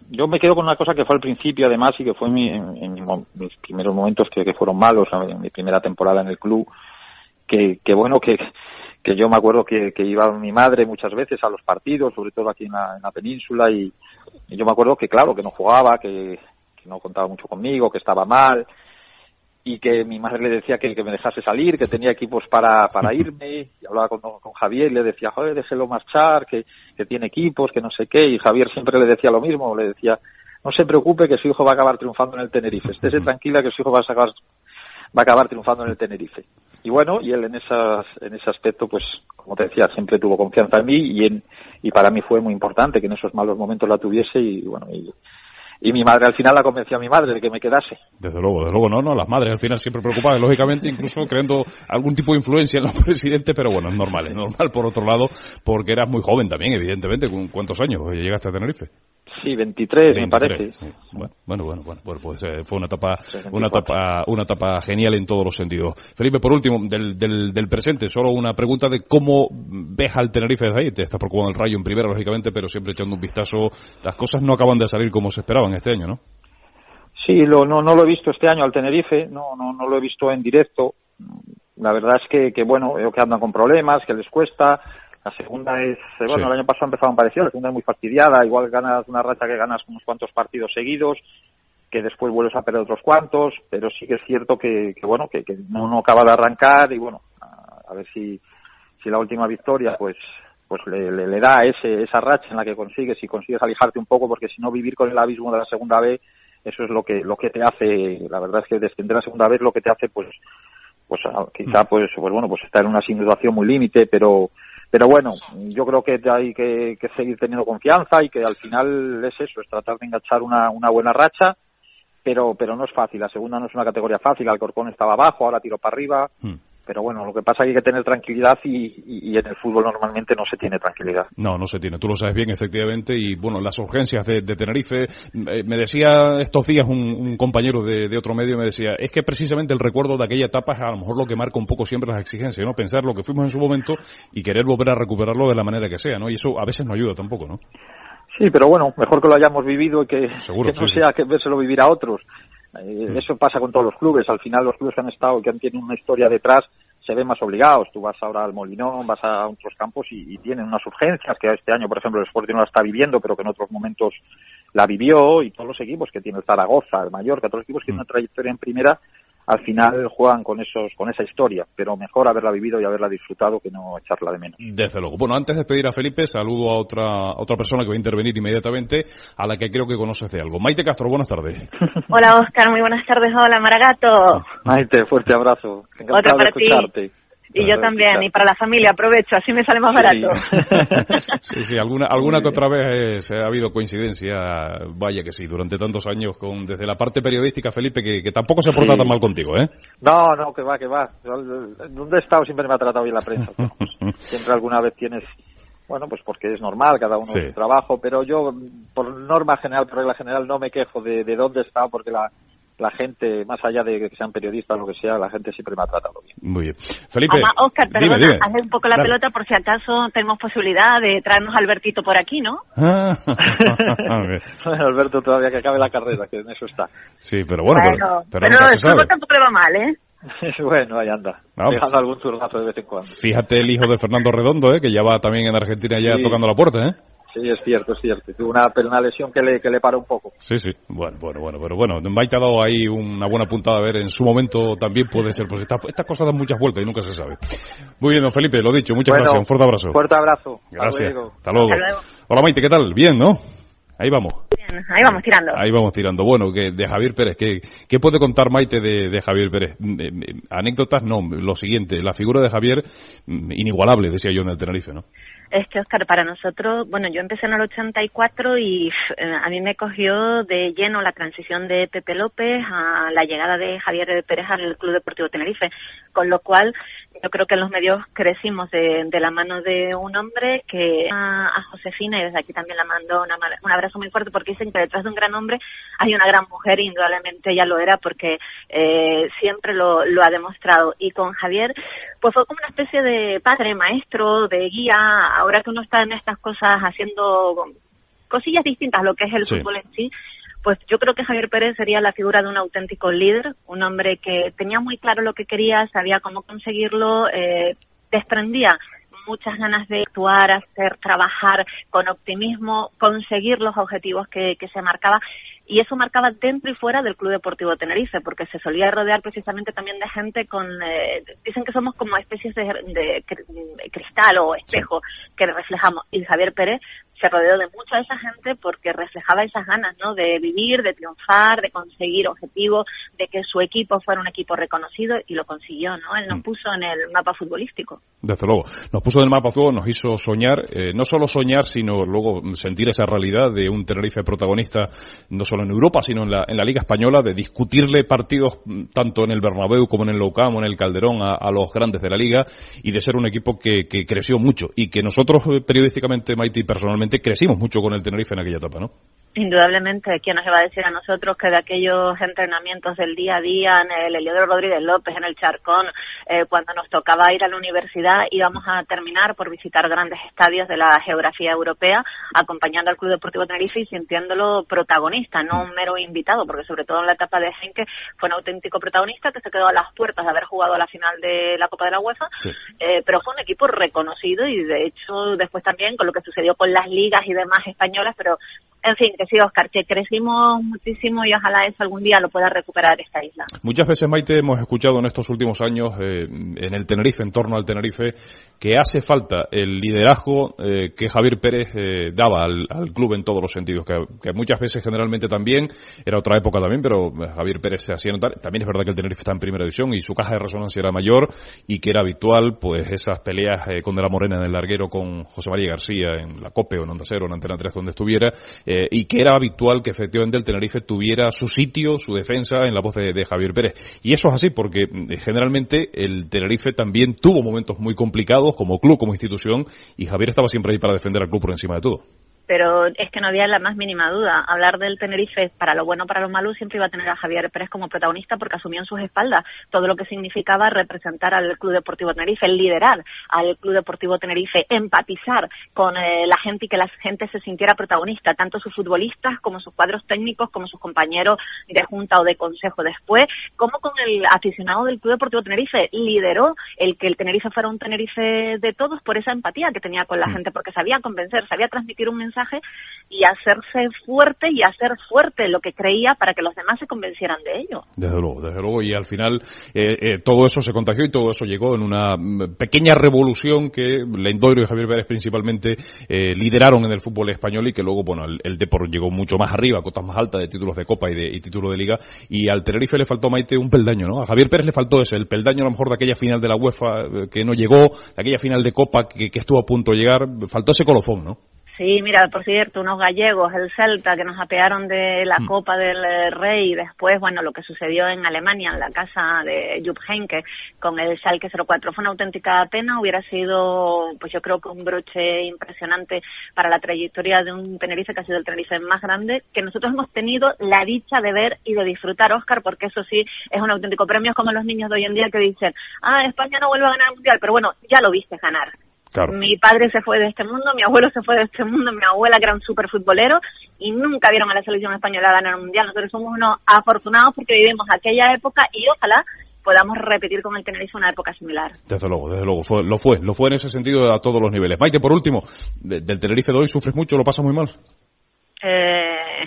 yo me quedo con una cosa que fue al principio además y que fue mi, en, mis primeros momentos que, fueron malos en mi primera temporada en el club que, que bueno que que yo me acuerdo que, que iba mi madre muchas veces a los partidos sobre todo aquí en la, península y, yo me acuerdo que claro que no jugaba que, que no contaba mucho conmigo que estaba mal y que mi madre le decía que, que me dejase salir, que tenía equipos para, para irme, y hablaba con, con Javier y le decía, joder, déjelo marchar, que, que tiene equipos, que no sé qué, y Javier siempre le decía lo mismo, le decía, no se preocupe que su hijo va a acabar triunfando en el Tenerife, estése tranquila que su hijo va a acabar, va a acabar triunfando en el Tenerife. Y bueno, y él en esas, en ese aspecto, pues, como te decía, siempre tuvo confianza en mí y en, y para mí fue muy importante que en esos malos momentos la tuviese y bueno, y, y mi madre al final la convenció a mi madre de que me quedase. Desde luego, desde luego, no, no, las madres al final siempre preocupadas, lógicamente, incluso creando algún tipo de influencia en los presidentes, pero bueno, es normal, es normal por otro lado, porque eras muy joven también, evidentemente, ¿cuántos años llegaste a Tenerife? Sí, 23, me parece. Bueno, bueno, bueno, bueno, pues eh, fue una etapa, una etapa, una etapa genial en todos los sentidos. Felipe, por último, del, del, del presente, solo una pregunta de cómo ves al Tenerife desde ahí. Te estás preocupando el Rayo en primera, lógicamente, pero siempre echando un vistazo. Las cosas no acaban de salir como se esperaban este año, ¿no? Sí, lo, no, no lo he visto este año al Tenerife, no, no, no lo he visto en directo. La verdad es que, que bueno, veo que andan con problemas, que les cuesta la segunda es, eh, bueno, el año pasado empezaron parecido, la segunda es muy fastidiada, igual ganas una racha que ganas unos cuantos partidos seguidos, que después vuelves a perder otros cuantos, pero sí que es cierto que, que bueno, que, que no, acaba de arrancar y bueno, a, ver si, si la última victoria pues pues le, le, da ese, esa racha en la que consigues y consigues alejarte un poco porque si no vivir con el abismo de la segunda vez eso es lo que lo que te hace la verdad es que descender a segunda vez lo que te hace pues pues quizá pues pues bueno pues estar en una situación muy límite pero pero bueno, yo creo que hay que, seguir teniendo confianza y que al final es eso, es tratar de enganchar una, una buena racha, pero, pero no es fácil. La segunda no es una categoría fácil, Alcorcón estaba abajo, ahora tiro para arriba. Hmm pero bueno, lo que pasa es que hay que tener tranquilidad y, en el fútbol normalmente no se tiene tranquilidad. No, no se tiene, tú lo sabes bien, efectivamente, y bueno, las urgencias de, Tenerife, eh, me decía estos días un, compañero de, otro medio, me decía, es que precisamente el recuerdo de aquella etapa es a lo mejor lo que marca un poco siempre las exigencias, ¿no? Pensar lo que fuimos en su momento y querer volver a recuperarlo de la manera que sea, ¿no? Y eso a veces no ayuda tampoco, ¿no? Sí, pero bueno, mejor que lo hayamos vivido y que, no sea que vérselo vivir a otros. Eh, eso pasa con todos los clubes. Al final los clubes que han estado, que han tienen una historia detrás, se ven más obligados. Tú vas ahora al Molinón, vas a otros campos y, tienen unas urgencias que este año, por ejemplo, el Sporting no la está viviendo, pero que en otros momentos la vivió y todos los equipos que tiene el Zaragoza, el Mallorca, todos los equipos tienen una trayectoria en primera, al final juegan con esos con esa historia, pero mejor haberla vivido y haberla disfrutado que no echarla de menos. Desde luego. Bueno, antes de despedir a Felipe, saludo a otra otra persona que va a intervenir inmediatamente, a la que creo que conoces de algo. Maite Castro, buenas tardes. Hola Oscar, muy buenas tardes. Hola Maragato. Maite, fuerte abrazo. Encantado de escucharte. Y yo también, y para la familia, aprovecho, así me sale más barato. Sí, sí, alguna, alguna que otra vez ha habido coincidencia, vaya que sí, durante tantos años, con desde la parte periodística, Felipe, que, tampoco se porta tan mal contigo, ¿eh? No, no, que va, que va. Donde he estado siempre me ha tratado bien la prensa. siempre alguna vez tienes bueno, pues porque es normal, cada uno su trabajo, pero yo, por norma general, por regla general, no me quejo de, de dónde he estado, porque la, la gente, más allá de que sean periodistas o lo que sea, la gente siempre me ha tratado bien. Muy bien. Felipe. Oscar, perdona, hazle un poco la pelota por si acaso tenemos posibilidad de traernos a Albertito por aquí, ¿no? Ah. Alberto todavía que acabe la carrera, que en eso está. Sí, pero bueno, pero, pero, pero tampoco le va mal, ¿eh? bueno, ahí anda. Dejando algún turnazo de vez en cuando. Fíjate el hijo de Fernando Redondo, ¿eh? que ya va también en Argentina ya tocando la puerta, ¿eh? Sí, es cierto, es cierto. Tuvo una, una lesión que le, que le paró un poco. Sí, sí. Bueno, bueno, bueno. Pero bueno, Maite ha dado ahí una buena puntada. A ver, en su momento también puede ser. Pues estas esta cosas dan muchas vueltas y nunca se sabe. Muy bien, don Felipe, lo dicho. Muchas gracias. Un fuerte abrazo. Fuerte abrazo. Gracias. Hasta luego. Hola, Maite, ¿qué tal? Bien, ¿no? Ahí vamos. Bien, ahí vamos tirando. Ahí vamos tirando. Bueno, que de Javier Pérez, ¿qué, qué puede contar Maite de, de Javier Pérez? Mm, eh, eh, anécdotas, no. Lo siguiente, la figura de Javier, mm, inigualable, decía yo en el Tenerife, ¿no? Es que, Oscar, para nosotros, bueno, yo empecé en el 84 y eh, a mí me cogió de lleno la transición de Pepe López a la llegada de Javier Pérez al Club Deportivo Tenerife, con lo cual yo creo que en los medios crecimos de, la mano de un hombre que a, Josefina, y desde aquí también la mando un abrazo muy fuerte porque dicen que detrás de un gran hombre hay una gran mujer y indudablemente ella lo era porque eh, siempre lo, lo ha demostrado. Y con Javier, pues fue como una especie de padre, maestro, de guía, ahora que uno está en estas cosas haciendo cosillas distintas a lo que es el fútbol en sí, pues yo creo que Javier Pérez sería la figura de un auténtico líder, un hombre que tenía muy claro lo que quería, sabía cómo conseguirlo, eh, desprendía muchas ganas de actuar, hacer, trabajar con optimismo, conseguir los objetivos que, que se marcaba. Y eso marcaba dentro y fuera del Club Deportivo Tenerife, porque se solía rodear precisamente también de gente con, eh, dicen que somos como especies de, de, cristal o espejo que reflejamos, y Javier Pérez se rodeó de mucha de esa gente porque reflejaba esas ganas, ¿no? De vivir, de triunfar, de conseguir objetivos, de que su equipo fuera un equipo reconocido y lo consiguió, ¿no? Él nos mm. puso en el mapa futbolístico. Desde luego, nos puso en el mapa futbolístico, nos hizo soñar, eh, no solo soñar, sino luego sentir esa realidad de un Tenerife protagonista, no solo en Europa, sino en la, en la Liga Española, de discutirle partidos mm, tanto en el Bernabéu como en el Nou Camp o en el Calderón a, los grandes de la Liga y de ser un equipo que, que creció mucho y que nosotros eh, periodísticamente, Maite, personalmente crecimos mucho con el Tenerife en aquella etapa, ¿no? Indudablemente, ¿quién nos iba a decir a nosotros que de aquellos entrenamientos del día a día en el Heliodoro Rodríguez López, en el Charcón, eh, cuando nos tocaba ir a la universidad, íbamos a terminar por visitar grandes estadios de la geografía europea, acompañando al Club Deportivo Tenerife y sintiéndolo protagonista, no un mero invitado, porque sobre todo en la etapa de Henke fue un auténtico protagonista que se quedó a las puertas de haber jugado a la final de la Copa de la UEFA, eh, pero fue un equipo reconocido y de hecho después también con lo que sucedió con las ligas y demás españolas, pero en fin, que sí, Oscar, que crecimos muchísimo y ojalá eso algún día lo pueda recuperar esta isla. Muchas veces, Maite, hemos escuchado en estos últimos años eh, en el Tenerife, en torno al Tenerife, que hace falta el liderazgo eh, que Javier Pérez eh, daba al, club en todos los sentidos, que, muchas veces generalmente también, era otra época también, pero Javier Pérez se hacía notar. También es verdad que el Tenerife está en primera división y su caja de resonancia era mayor y que era habitual pues esas peleas con De la Morena en el larguero con José María García en la COPE o en Onda Cero, en Antena 3, donde estuviera eh, y que era habitual que efectivamente el Tenerife tuviera su sitio, su defensa en la voz de, Javier Pérez. Y eso es así porque eh, generalmente el Tenerife también tuvo momentos muy complicados como club, como institución, y Javier estaba siempre ahí para defender al club por encima de todo pero es que no había la más mínima duda. Hablar del Tenerife, para lo bueno, para lo malo, siempre iba a tener a Javier Pérez como protagonista porque asumió en sus espaldas todo lo que significaba representar al Club Deportivo Tenerife, liderar al Club Deportivo Tenerife, empatizar con eh, la gente y que la gente se sintiera protagonista, tanto sus futbolistas como sus cuadros técnicos, como sus compañeros de junta o de consejo después, como con el aficionado del Club Deportivo Tenerife. Lideró el que el Tenerife fuera un Tenerife de todos por esa empatía que tenía con la mm. gente, porque sabía convencer, sabía transmitir un mensaje y hacerse fuerte y hacer fuerte lo que creía para que los demás se convencieran de ello. Desde luego, desde luego. Y al final eh, eh, todo eso se contagió y todo eso llegó en una mm, pequeña revolución que Lendoiro y Javier Pérez principalmente eh, lideraron en el fútbol español y que luego, bueno, el, el Depor llegó mucho más arriba, cotas más altas de títulos de Copa y de y título de Liga. Y al Tenerife le faltó, Maite, un peldaño, ¿no? A Javier Pérez le faltó ese, el peldaño a lo mejor de aquella final de la UEFA que no llegó, de aquella final de Copa que estuvo a punto de llegar. Faltó ese colofón, ¿no? Sí, mira, por cierto, unos gallegos, el Celta, que nos apearon de la Mm. Copa del Rey y después, bueno, lo que sucedió en Alemania, en la casa de Jupp Heynckes con el Schalke 04, fue una auténtica pena, hubiera sido, pues yo creo que un broche impresionante para la trayectoria de un Tenerife que ha sido el Tenerife más grande, que nosotros hemos tenido la dicha de ver y de disfrutar, Oscar, porque eso sí es un auténtico premio, es como los niños de hoy en día que dicen, ah, España no vuelve a ganar el Mundial, pero bueno, ya lo viste ganar. Claro. Mi padre se fue de este mundo, mi abuelo se fue de este mundo, mi abuela que era un super futbolero y nunca vieron a la selección española ganar un mundial. Nosotros somos unos afortunados porque vivimos aquella época y ojalá podamos repetir con el Tenerife una época similar. Desde luego, desde luego. Fue- lo fue, lo fue en ese sentido a todos los niveles. Maite, por último, de- del Tenerife de hoy, ¿sufres mucho? ¿Lo pasas muy mal? Eh...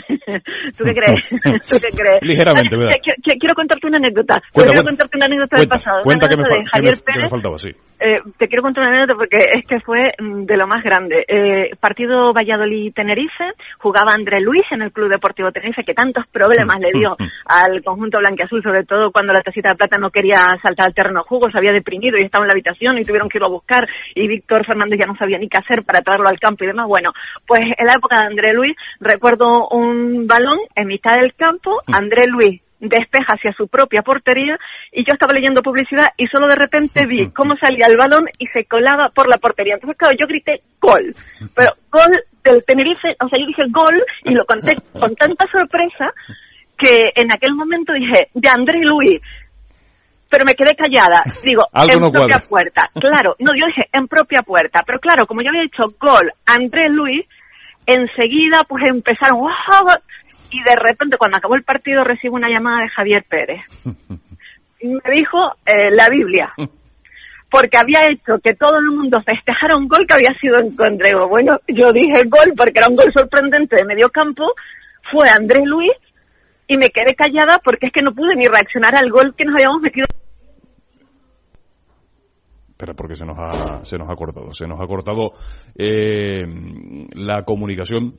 ¿Tú qué crees? ¿Tú qué crees? Ligeramente, ¿verdad? Quiero, contarte una anécdota. Cuenta, quiero contarte una anécdota Cuenta, del pasado. cuenta que me, de que me- Javier que me Pérez. faltaba, sí. Eh, te quiero contar una anécdota porque es que fue mm, de lo más grande. Eh, partido Valladolid-Tenerife, jugaba André Luis en el Club Deportivo Tenerife, que tantos problemas le dio al conjunto blanquiazul, sobre todo cuando la tacita de plata no quería saltar al terreno de juego, se había deprimido y estaba en la habitación y tuvieron que irlo a buscar y Víctor Fernández ya no sabía ni qué hacer para traerlo al campo y demás. Bueno, pues en la época de André Luis recuerdo un balón en mitad del campo, André Luis despeja hacia su propia portería y yo estaba leyendo publicidad y solo de repente vi cómo salía el balón y se colaba por la portería. Entonces, claro, yo grité gol, pero gol del Tenerife, o sea, yo dije gol y lo conté con tanta sorpresa que en aquel momento dije, de André Luis, pero me quedé callada. Digo, en no propia cuadra. puerta. Claro, no, yo dije en propia puerta, pero claro, como yo había dicho gol André Luis, enseguida pues empezaron, "Wow", y de repente cuando acabó el partido recibo una llamada de Javier Pérez. Y me dijo eh, la Biblia. Porque había hecho que todo el mundo festejara un gol que había sido en Condrego. Bueno, yo dije gol porque era un gol sorprendente de medio campo. Fue Andrés Luis y me quedé callada porque es que no pude ni reaccionar al gol que nos habíamos metido. Espera, porque se nos ha, se nos ha cortado. Se nos ha cortado eh, la comunicación.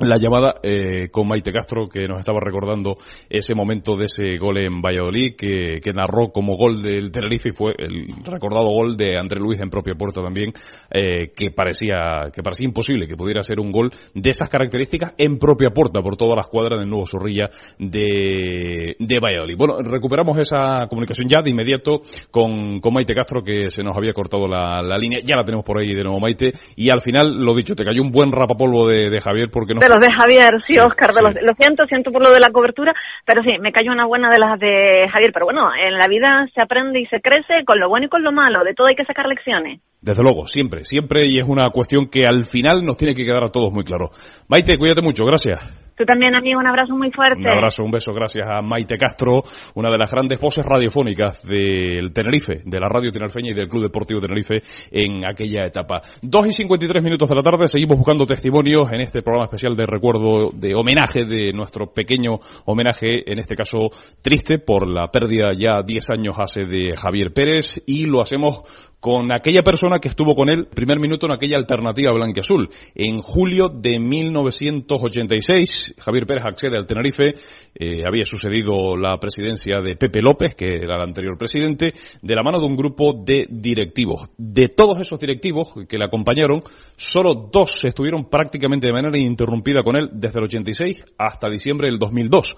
La llamada eh, con Maite Castro, que nos estaba recordando ese momento de ese gol en Valladolid, que, que narró como gol del Tenerife y fue el recordado gol de André Luis en propia puerta también, eh, que parecía que parecía imposible que pudiera ser un gol de esas características en propia puerta por toda la escuadra del nuevo Zorrilla de, de Valladolid. Bueno, recuperamos esa comunicación ya de inmediato con, con Maite Castro, que se nos había cortado la, la línea. Ya la tenemos por ahí de nuevo, Maite. Y al final, lo dicho, te cayó un buen rapapolvo de, de Javier porque no los de Javier, sí, Oscar, de los, lo siento, siento por lo de la cobertura, pero sí, me cayó una buena de las de Javier. Pero bueno, en la vida se aprende y se crece con lo bueno y con lo malo, de todo hay que sacar lecciones. Desde luego, siempre, siempre, y es una cuestión que al final nos tiene que quedar a todos muy claro. Maite, cuídate mucho, gracias. Tú también, amigo, un abrazo muy fuerte. Un abrazo, un beso, gracias a Maite Castro, una de las grandes voces radiofónicas del Tenerife, de la radio tinerfeña y del Club Deportivo Tenerife en aquella etapa. Dos y 53 minutos de la tarde, seguimos buscando testimonios en este programa especial de recuerdo, de homenaje, de nuestro pequeño homenaje, en este caso triste, por la pérdida ya 10 años hace de Javier Pérez, y lo hacemos con aquella persona que estuvo con él primer minuto en aquella alternativa blanquiazul. En julio de 1986, Javier Pérez accede al Tenerife, eh, había sucedido la presidencia de Pepe López, que era el anterior presidente, de la mano de un grupo de directivos. De todos esos directivos que le acompañaron, solo dos estuvieron prácticamente de manera ininterrumpida con él desde el 86 hasta diciembre del 2002.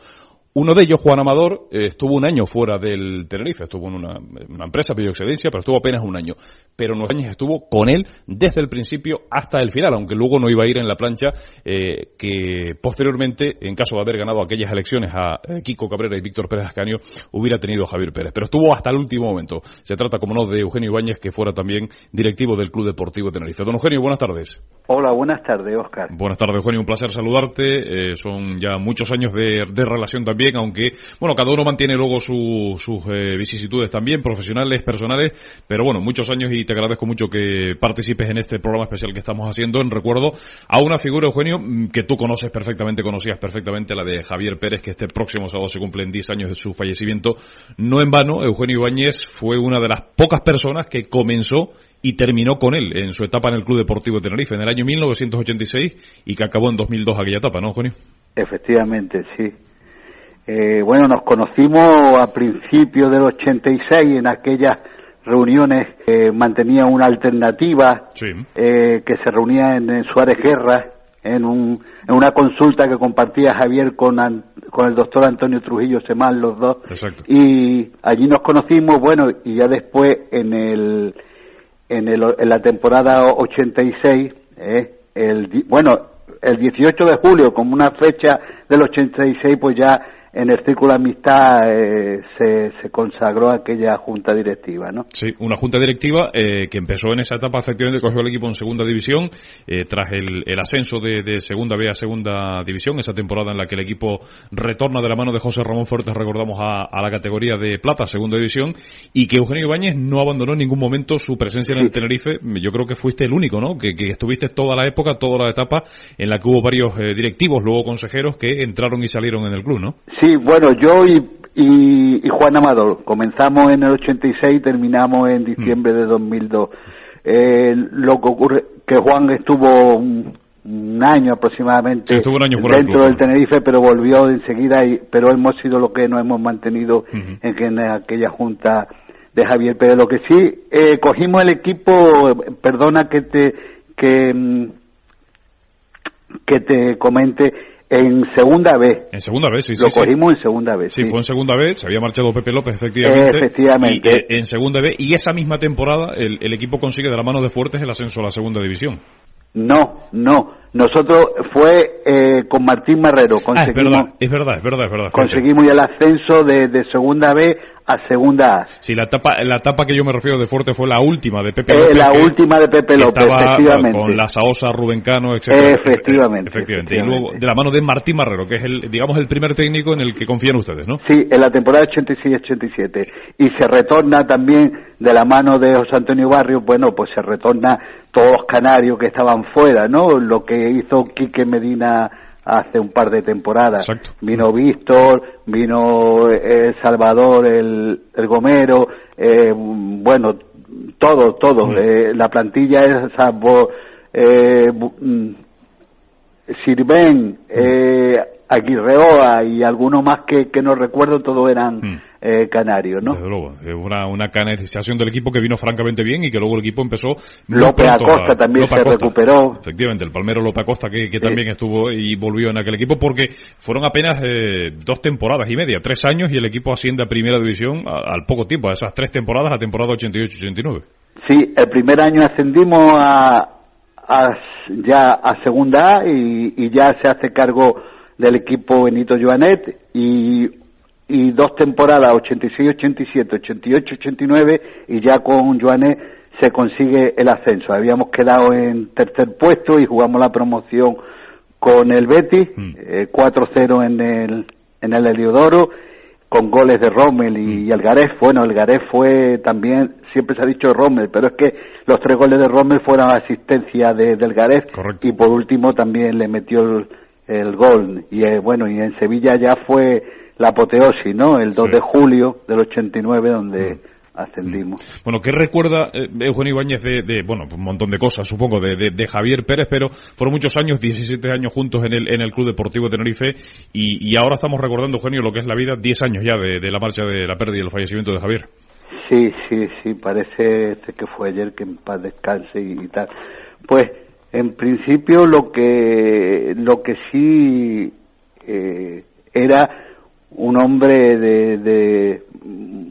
Uno de ellos, Juan Amador, eh, estuvo un año fuera del Tenerife, estuvo en una, una empresa, pidió excedencia, pero estuvo apenas un año. Pero años estuvo con él desde el principio hasta el final, aunque luego no iba a ir en la plancha eh, que posteriormente, en caso de haber ganado aquellas elecciones a eh, Kiko Cabrera y Víctor Pérez Ascanio, hubiera tenido Javier Pérez. Pero estuvo hasta el último momento. Se trata, como no, de Eugenio Ibáñez, que fuera también directivo del Club Deportivo Tenerife. Don Eugenio, buenas tardes. Hola, buenas tardes, Oscar. Buenas tardes, Eugenio. Un placer saludarte. Son ya muchos años de, de relación también también, aunque, bueno, cada uno mantiene luego sus eh, vicisitudes también, profesionales, personales, pero bueno, muchos años y te agradezco mucho que participes en este programa especial que estamos haciendo en recuerdo a una figura, Eugenio, mm, que tú conoces perfectamente, conocías perfectamente, la de Javier Pérez, que este próximo sábado se cumplen 10 años de su fallecimiento. No en vano, Eugenio Ibáñez fue una de las pocas personas que comenzó y terminó con él en su etapa en el Club Deportivo de Tenerife en el año 1986 y que acabó en 2002 aquella etapa, ¿no, Eugenio? Efectivamente, sí. Eh, bueno, nos conocimos a principios del 86 en aquellas reuniones que mantenía una alternativa eh, que se reunía en, Suárez Guerra en, un, en una consulta que compartía Javier con, con el doctor Antonio Trujillo Semán, los dos. Y allí nos conocimos, bueno, y ya después en el en, el, en la temporada 86, eh, el, bueno, el 18 de julio, como una fecha del 86, pues ya en el Círculo de Amistad eh, se, se, consagró aquella junta directiva, ¿no? Sí, una junta directiva eh, que empezó en esa etapa, efectivamente, cogió el equipo en segunda división, eh, tras el, el ascenso de, de, segunda B a segunda división, esa temporada en la que el equipo retorna de la mano de José Ramón Fuertes, recordamos, a, a la categoría de plata, segunda división, y que Eugenio Ibáñez no abandonó en ningún momento su presencia en el Tenerife. Yo creo que fuiste el único, ¿no? Que, que, estuviste toda la época, toda la etapa en la que hubo varios directivos, luego consejeros que entraron y salieron en el club, ¿no? Sí, bueno, yo y, y, Juan Amador comenzamos en el 86 y terminamos en diciembre de 2002. Eh, lo que ocurre que Juan estuvo un, año aproximadamente dentro del Tenerife, pero volvió enseguida, y, pero hemos sido lo que nos hemos mantenido en, aquella junta de Javier Pérez. Lo que sí, eh, cogimos el equipo, perdona que te, que, mm, que te comente, en segunda vez. En segunda vez, sí, sí. Lo cogimos en segunda vez. Sí, fue en segunda vez, se había marchado Pepe López, efectivamente. Efectivamente. Y, eh, en segunda vez, y esa misma temporada el, el, equipo consigue de la mano de Fuertes el ascenso a la segunda división. No, no. Nosotros fue eh, con Martín Marrero. Conseguimos, ah, es verdad, es verdad, es verdad. conseguimos el ascenso de, de segunda B a segunda A. Sí, la etapa, la etapa que yo me refiero de Fuerte fue la última de Pepe eh, López. la última de Pepe López, efectivamente. Con la Saosa, Rubén Cano, etc. Efectivamente, efectivamente. Y luego de la mano de Martín Marrero, que es el, digamos, el primer técnico en el que confían ustedes, ¿no? Sí, en la temporada 86-87. Y se retorna también de la mano de José Antonio Barrio, bueno, pues se retorna todos los canarios que estaban fuera, ¿no? Lo que hizo Quique Medina hace un par de temporadas. Vino Víctor, vino El eh, Salvador, el, el Gomero, eh, bueno, todo, todo. Eh, la plantilla es salvo eh, mm, Sirven, eh, Aguirreoa y alguno más que, que no recuerdo, todos eran mm. eh, canarios, ¿no? Desde luego, una, una canalización del equipo que vino francamente bien y que luego el equipo empezó... López Acosta también se recuperó. Efectivamente, el palmero López Acosta que, que también estuvo y volvió en aquel equipo porque fueron apenas eh, dos temporadas y media, tres años y el equipo asciende a primera división al poco tiempo, a esas tres temporadas, la temporada 88-89. Sí, el primer año ascendimos a, a, ya a segunda A y, y ya se hace cargo del equipo Benito Joanet y, y dos temporadas, 86-87, 88-89 y ya con Joanet se consigue el ascenso. Habíamos quedado en tercer puesto y jugamos la promoción con el Betis, 4-0 mm. eh, en el, en el Heliodoro, con goles de Rommel y, mm. Algarez. Bueno, Algarez fue también, siempre se ha dicho Rommel, pero es que los tres goles de Rommel fueron asistencia de, de Algarez y por último también le metió el, el gol. Y eh, bueno, y en Sevilla ya fue la apoteosis, ¿no? El 2 de julio del 89 donde... Mm. ascendimos. Mm. Bueno, ¿qué recuerda eh, Eugenio Ibáñez de, bueno, un montón de cosas, supongo, de, de, Javier Pérez, pero fueron muchos años, 17 años juntos en el, en el Club Deportivo de Tenerife, y, y ahora estamos recordando, Eugenio, lo que es la vida, 10 años ya de, la marcha de la pérdida y el fallecimiento de Javier. Sí, sí, sí, parece este que fue ayer que en paz descanse y tal. Pues en principio lo que lo que sí eh, era un hombre de, de,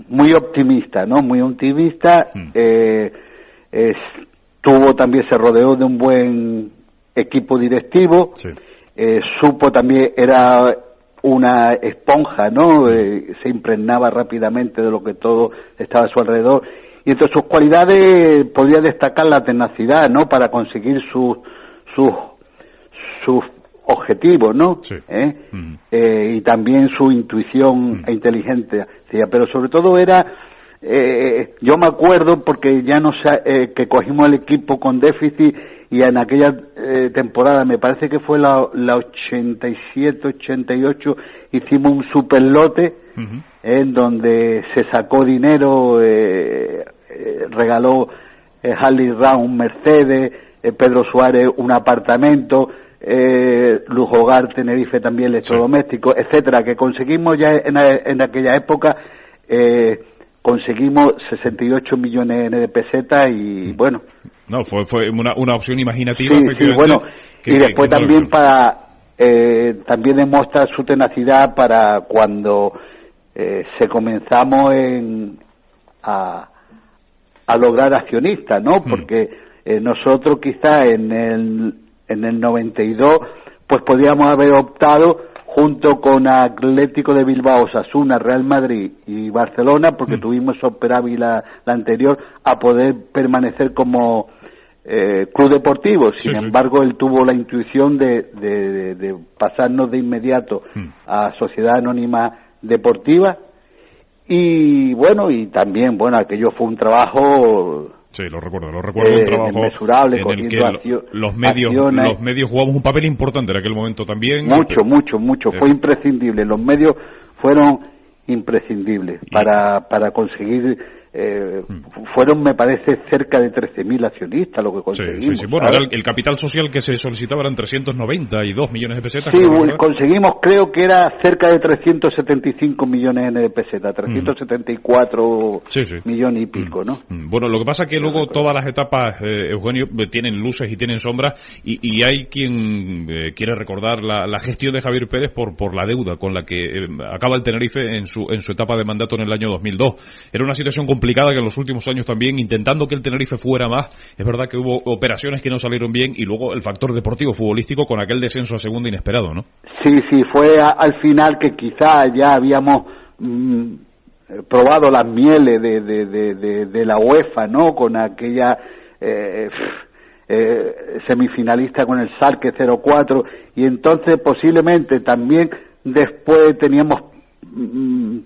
muy optimista, ¿no? Muy optimista. Mm. Eh, tuvo también se rodeó de un buen equipo directivo. Eh, supo también era una esponja, ¿no? Mm. Eh, se impregnaba rápidamente de lo que todo estaba a su alrededor y entre sus cualidades podría destacar la tenacidad, ¿no? Para conseguir sus sus sus objetivo, ¿no? ¿Eh? Eh, y también su intuición e inteligencia. Pero sobre todo era, eh, yo me acuerdo porque ya no sé, que cogimos el equipo con déficit y en aquella temporada, me parece que fue la, la 87, 88, hicimos un super lote en donde se sacó dinero, regaló Harley Round un Mercedes, Pedro Suárez un apartamento, eh, Lujogar, Tenerife también electrodomésticos, etcétera, que conseguimos ya en, aquella época, eh, conseguimos 68 millones de pesetas y bueno. No, fue, fue una, una opción imaginativa. Sí, bueno, y después también para, eh, también demuestra su tenacidad para cuando eh, se comenzamos en, a, a lograr accionistas, ¿no? Mm. Porque eh, nosotros quizá en el en el 92, pues podríamos haber optado junto con Atlético de Bilbao, Sasuna, Real Madrid y Barcelona, porque mm. tuvimos la, la anterior, a poder permanecer como eh, club deportivo. Sin embargo, él tuvo la intuición de, de, pasarnos de inmediato mm. a Sociedad Anónima Deportiva. Y bueno, y también, bueno, aquello fue un trabajo Sí, lo recuerdo, lo recuerdo un eh, trabajo en el que los medios los medios jugamos un papel importante en aquel momento también. Mucho, mucho, mucho, fue imprescindible. Los medios fueron imprescindibles para para conseguir eh, fueron, me parece, cerca de 13.000 accionistas lo que conseguimos. Sí, sí, Bueno, el, capital social que se solicitaba eran 392 millones de pesetas. Sí, conseguimos, creo que era cerca de 375 millones de pesetas, 374 mm. millones y pico, ¿no? Mm. Bueno, lo que pasa es que luego todas las etapas, eh, Eugenio, eh, tienen luces y tienen sombras, y, hay quien eh, quiere recordar la, la, gestión de Javier Pérez por, por la deuda con la que acaba el Tenerife en su, en su etapa de mandato en el año 2002. Era una situación complicada que en los últimos años también, intentando que el Tenerife fuera más, es verdad que hubo operaciones que no salieron bien y luego el factor deportivo futbolístico con aquel descenso a segunda inesperado, ¿no? Sí, sí, fue al final que quizá ya habíamos mm, probado las mieles de, de, de, la UEFA, ¿no? Con aquella... Eh, eh, semifinalista con el Salque 04 y entonces posiblemente también después teníamos mm,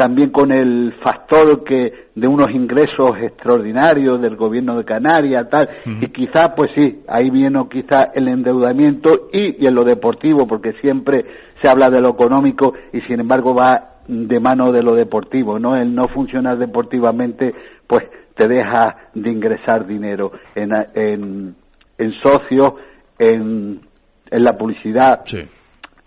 también con el factor que de unos ingresos extraordinarios del gobierno de Canarias tal. Y quizás pues sí ahí viene quizás el endeudamiento y, en lo deportivo porque siempre se habla de lo económico y sin embargo va de mano de lo deportivo no el no funcionar deportivamente pues te deja de ingresar dinero en en, en socios en en la publicidad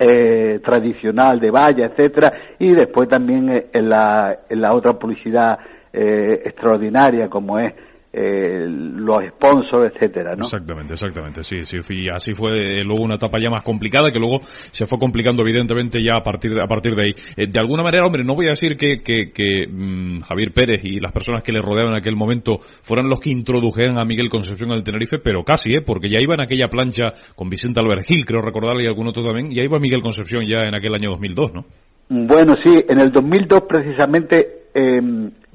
eh, tradicional de valla, etcétera, y después también eh, en la, en la otra publicidad eh, extraordinaria como es eh, los sponsors, etcétera, ¿no? Exactamente, exactamente, sí, sí, y así fue eh, luego una etapa ya más complicada que luego se fue complicando evidentemente ya a partir de, a partir de ahí. Eh, de alguna manera, hombre, no voy a decir que, que, mm, Javier Pérez y las personas que le rodeaban en aquel momento fueran los que introdujeran a Miguel Concepción al Tenerife, pero casi, ¿eh? Porque ya iba en aquella plancha con Vicente Albert Gil, creo recordarle y algún otro también, y ahí iba Miguel Concepción ya en aquel año 2002, ¿no? Bueno, sí, en el 2002 precisamente eh,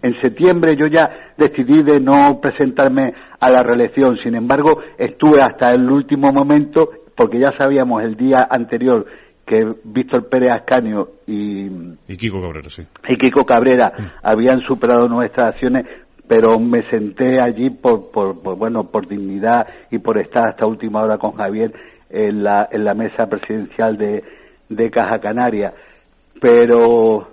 en septiembre yo ya decidí de no presentarme a la reelección. Sin embargo, estuve hasta el último momento, porque ya sabíamos el día anterior que Víctor Pérez Ascanio y, Kiko Cabrera, sí. y Kiko Cabrera mm. habían superado nuestras acciones, pero me senté allí por, por, bueno, por dignidad y por estar hasta última hora con Javier en la, en la mesa presidencial de, de Caja Canaria. Pero,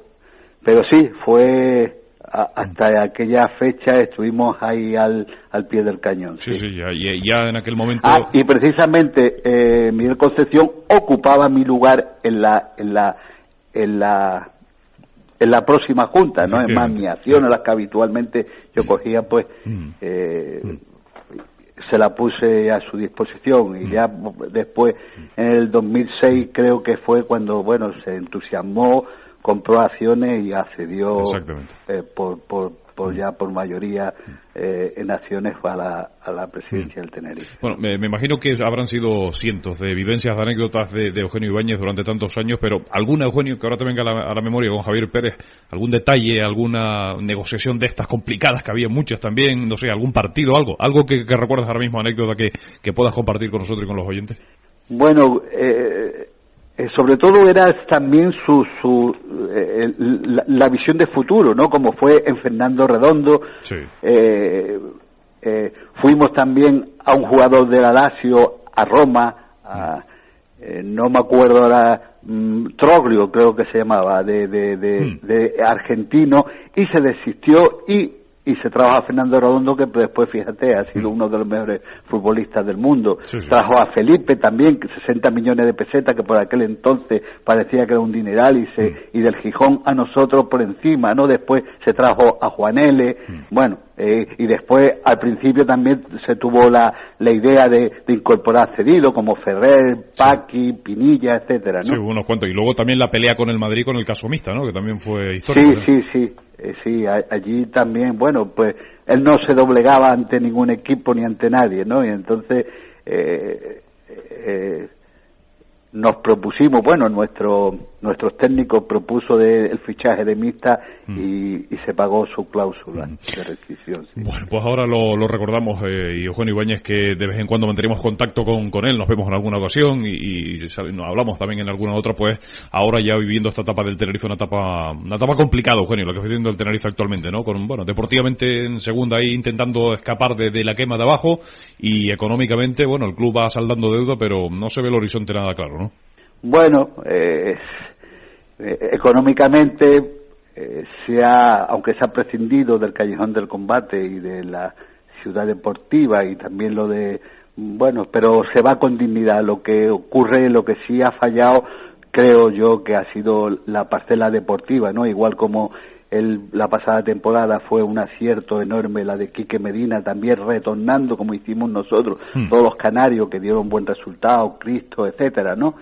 pero sí, fue hasta aquella fecha estuvimos ahí al, al pie del cañón. Sí, sí, ya, ya, en aquel momento. Ah, y precisamente eh, Miguel Concepción ocupaba mi lugar en la, en la, en la, en la próxima junta, ¿no? Es más, mi acción, las que habitualmente yo cogía, pues, mm. Eh, mm. se la puse a su disposición y mm. ya después, en el 2006, creo que fue cuando, bueno, se entusiasmó compró acciones y accedió eh, por, por, por, ya por mayoría eh, en acciones a la, a la presidencia del Tenerife. Bueno, me, imagino que habrán sido cientos de vivencias, de anécdotas de, Eugenio Ibáñez durante tantos años, pero alguna, Eugenio, que ahora te venga a la, a la, memoria con Javier Pérez, algún detalle, alguna negociación de estas complicadas, que había muchas también, no sé, algún partido, algo, algo que, que recuerdas ahora mismo, anécdota que, que puedas compartir con nosotros y con los oyentes. Bueno, eh, eh, sobre todo era también su, su eh, la, visión de futuro, ¿no? Como fue en Fernando Redondo. Eh, fuimos también a un jugador de la Lazio a Roma, no me acuerdo ahora, mm, Troglio creo que se llamaba, de, de, mm. de argentino, y se desistió y y se trajo a Fernando Redondo que después fíjate ha sido uno de los mejores futbolistas del mundo trajo a Felipe también 60 millones de pesetas que por aquel entonces parecía que era un dineral y se mm. y del Gijón a nosotros por encima no después se trajo a Juan L mm. bueno eh, y después al principio también se tuvo la, la idea de, incorporar cedido como Ferrer, Paqui, Pinilla, etcétera, ¿no? Sí, unos cuantos. Y luego también la pelea con el Madrid con el caso mixta, ¿no? Que también fue histórico. Sí, sí, sí. Eh, sí, allí también, bueno, pues él no se doblegaba ante ningún equipo ni ante nadie, ¿no? Y entonces eh, eh, nos propusimos, bueno, nuestro, nuestros técnicos propuso de, el fichaje de Mista mm. y, se pagó su cláusula mm. de restricción. Bueno, pues ahora lo, recordamos, eh, y Eugenio Ibáñez, que de vez en cuando mantenemos contacto con, con él, nos vemos en alguna ocasión y, nos hablamos también en alguna otra, pues ahora ya viviendo esta etapa del Tenerife, una etapa, una etapa complicada, Eugenio, lo que está viviendo el Tenerife actualmente, ¿no? Con, bueno, deportivamente en segunda ahí intentando escapar de, de la quema de abajo y económicamente, bueno, el club va saldando deuda, pero no se ve el horizonte nada claro, ¿no? Bueno, eh, eh, económicamente, eh, se ha, aunque se ha prescindido del callejón del combate y de la ciudad deportiva y también lo de, bueno, pero se va con dignidad. Lo que ocurre, lo que sí ha fallado, creo yo que ha sido la parcela deportiva, ¿no? Igual como el, la pasada temporada fue un acierto enorme la de Quique Medina, también retornando como hicimos nosotros, hmm. todos los canarios que dieron buen resultado, Cristo, etcétera, ¿no?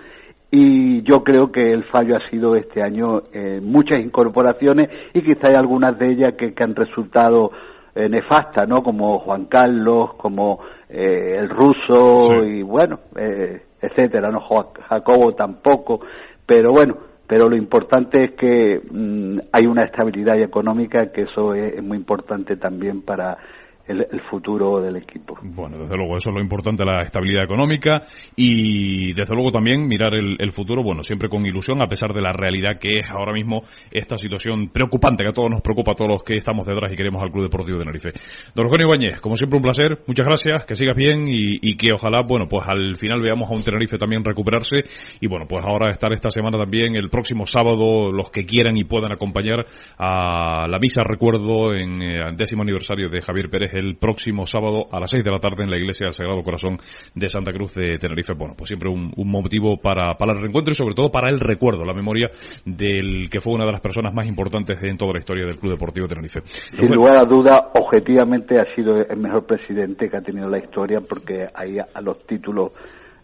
Y yo creo que el fallo ha sido este año eh, muchas incorporaciones y quizá hay algunas de ellas que, han resultado eh, nefastas, ¿no? Como Juan Carlos, como eh, el ruso y bueno, eh, etcétera, ¿no? Jacobo tampoco, pero bueno, pero lo importante es que mm, hay una estabilidad económica que eso es muy importante también para el, futuro del equipo. Bueno, desde luego, eso es lo importante, la estabilidad económica y desde luego también mirar el, futuro, bueno, siempre con ilusión, a pesar de la realidad que es ahora mismo esta situación preocupante que a todos nos preocupa, a todos los que estamos detrás y queremos al Club Deportivo de Tenerife. Don Eugenio Ibáñez, como siempre un placer, muchas gracias, que sigas bien y, que ojalá, bueno, pues al final veamos a un Tenerife también recuperarse y bueno, pues ahora estar esta semana también, el próximo sábado, los que quieran y puedan acompañar a la misa recuerdo en el eh, décimo aniversario de Javier Pérez el próximo sábado a las 6 de la tarde en la iglesia del Sagrado Corazón de Santa Cruz de Tenerife. Bueno, pues siempre un, motivo para, para el reencuentro y sobre todo para el recuerdo, la memoria del que fue una de las personas más importantes en toda la historia del Club Deportivo Tenerife. Sin lugar a duda, objetivamente ha sido el mejor presidente que ha tenido la historia porque ahí a los títulos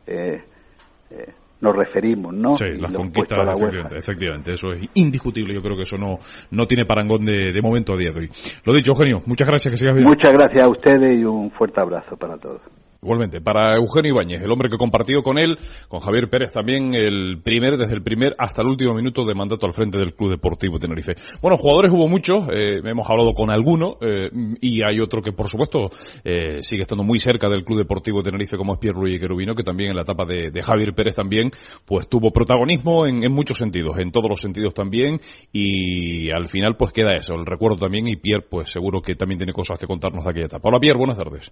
eh, eh, nos referimos, ¿no? Sí, las conquistas, efectivamente, efectivamente, eso es indiscutible. Yo creo que eso no, no tiene parangón de, de momento a día de hoy. Lo dicho, Eugenio, muchas gracias, que sigas bien. Muchas gracias a ustedes y un fuerte abrazo para todos. Igualmente, para Eugenio Ibáñez, el hombre que compartió con él, con Javier Pérez también, el primer, desde el primer hasta el último minuto de mandato al frente del Club Deportivo Tenerife. Bueno, jugadores hubo muchos, eh, hemos hablado con alguno, eh, y hay otro que por supuesto eh, sigue estando muy cerca del Club Deportivo Tenerife como es Pierre Ruiz Querubino, que también en la etapa de, Javier Pérez también, pues tuvo protagonismo en, en, muchos sentidos, en todos los sentidos también, y al final pues queda eso, el recuerdo también, y Pierre pues seguro que también tiene cosas que contarnos de aquella etapa. Hola Pierre, buenas tardes.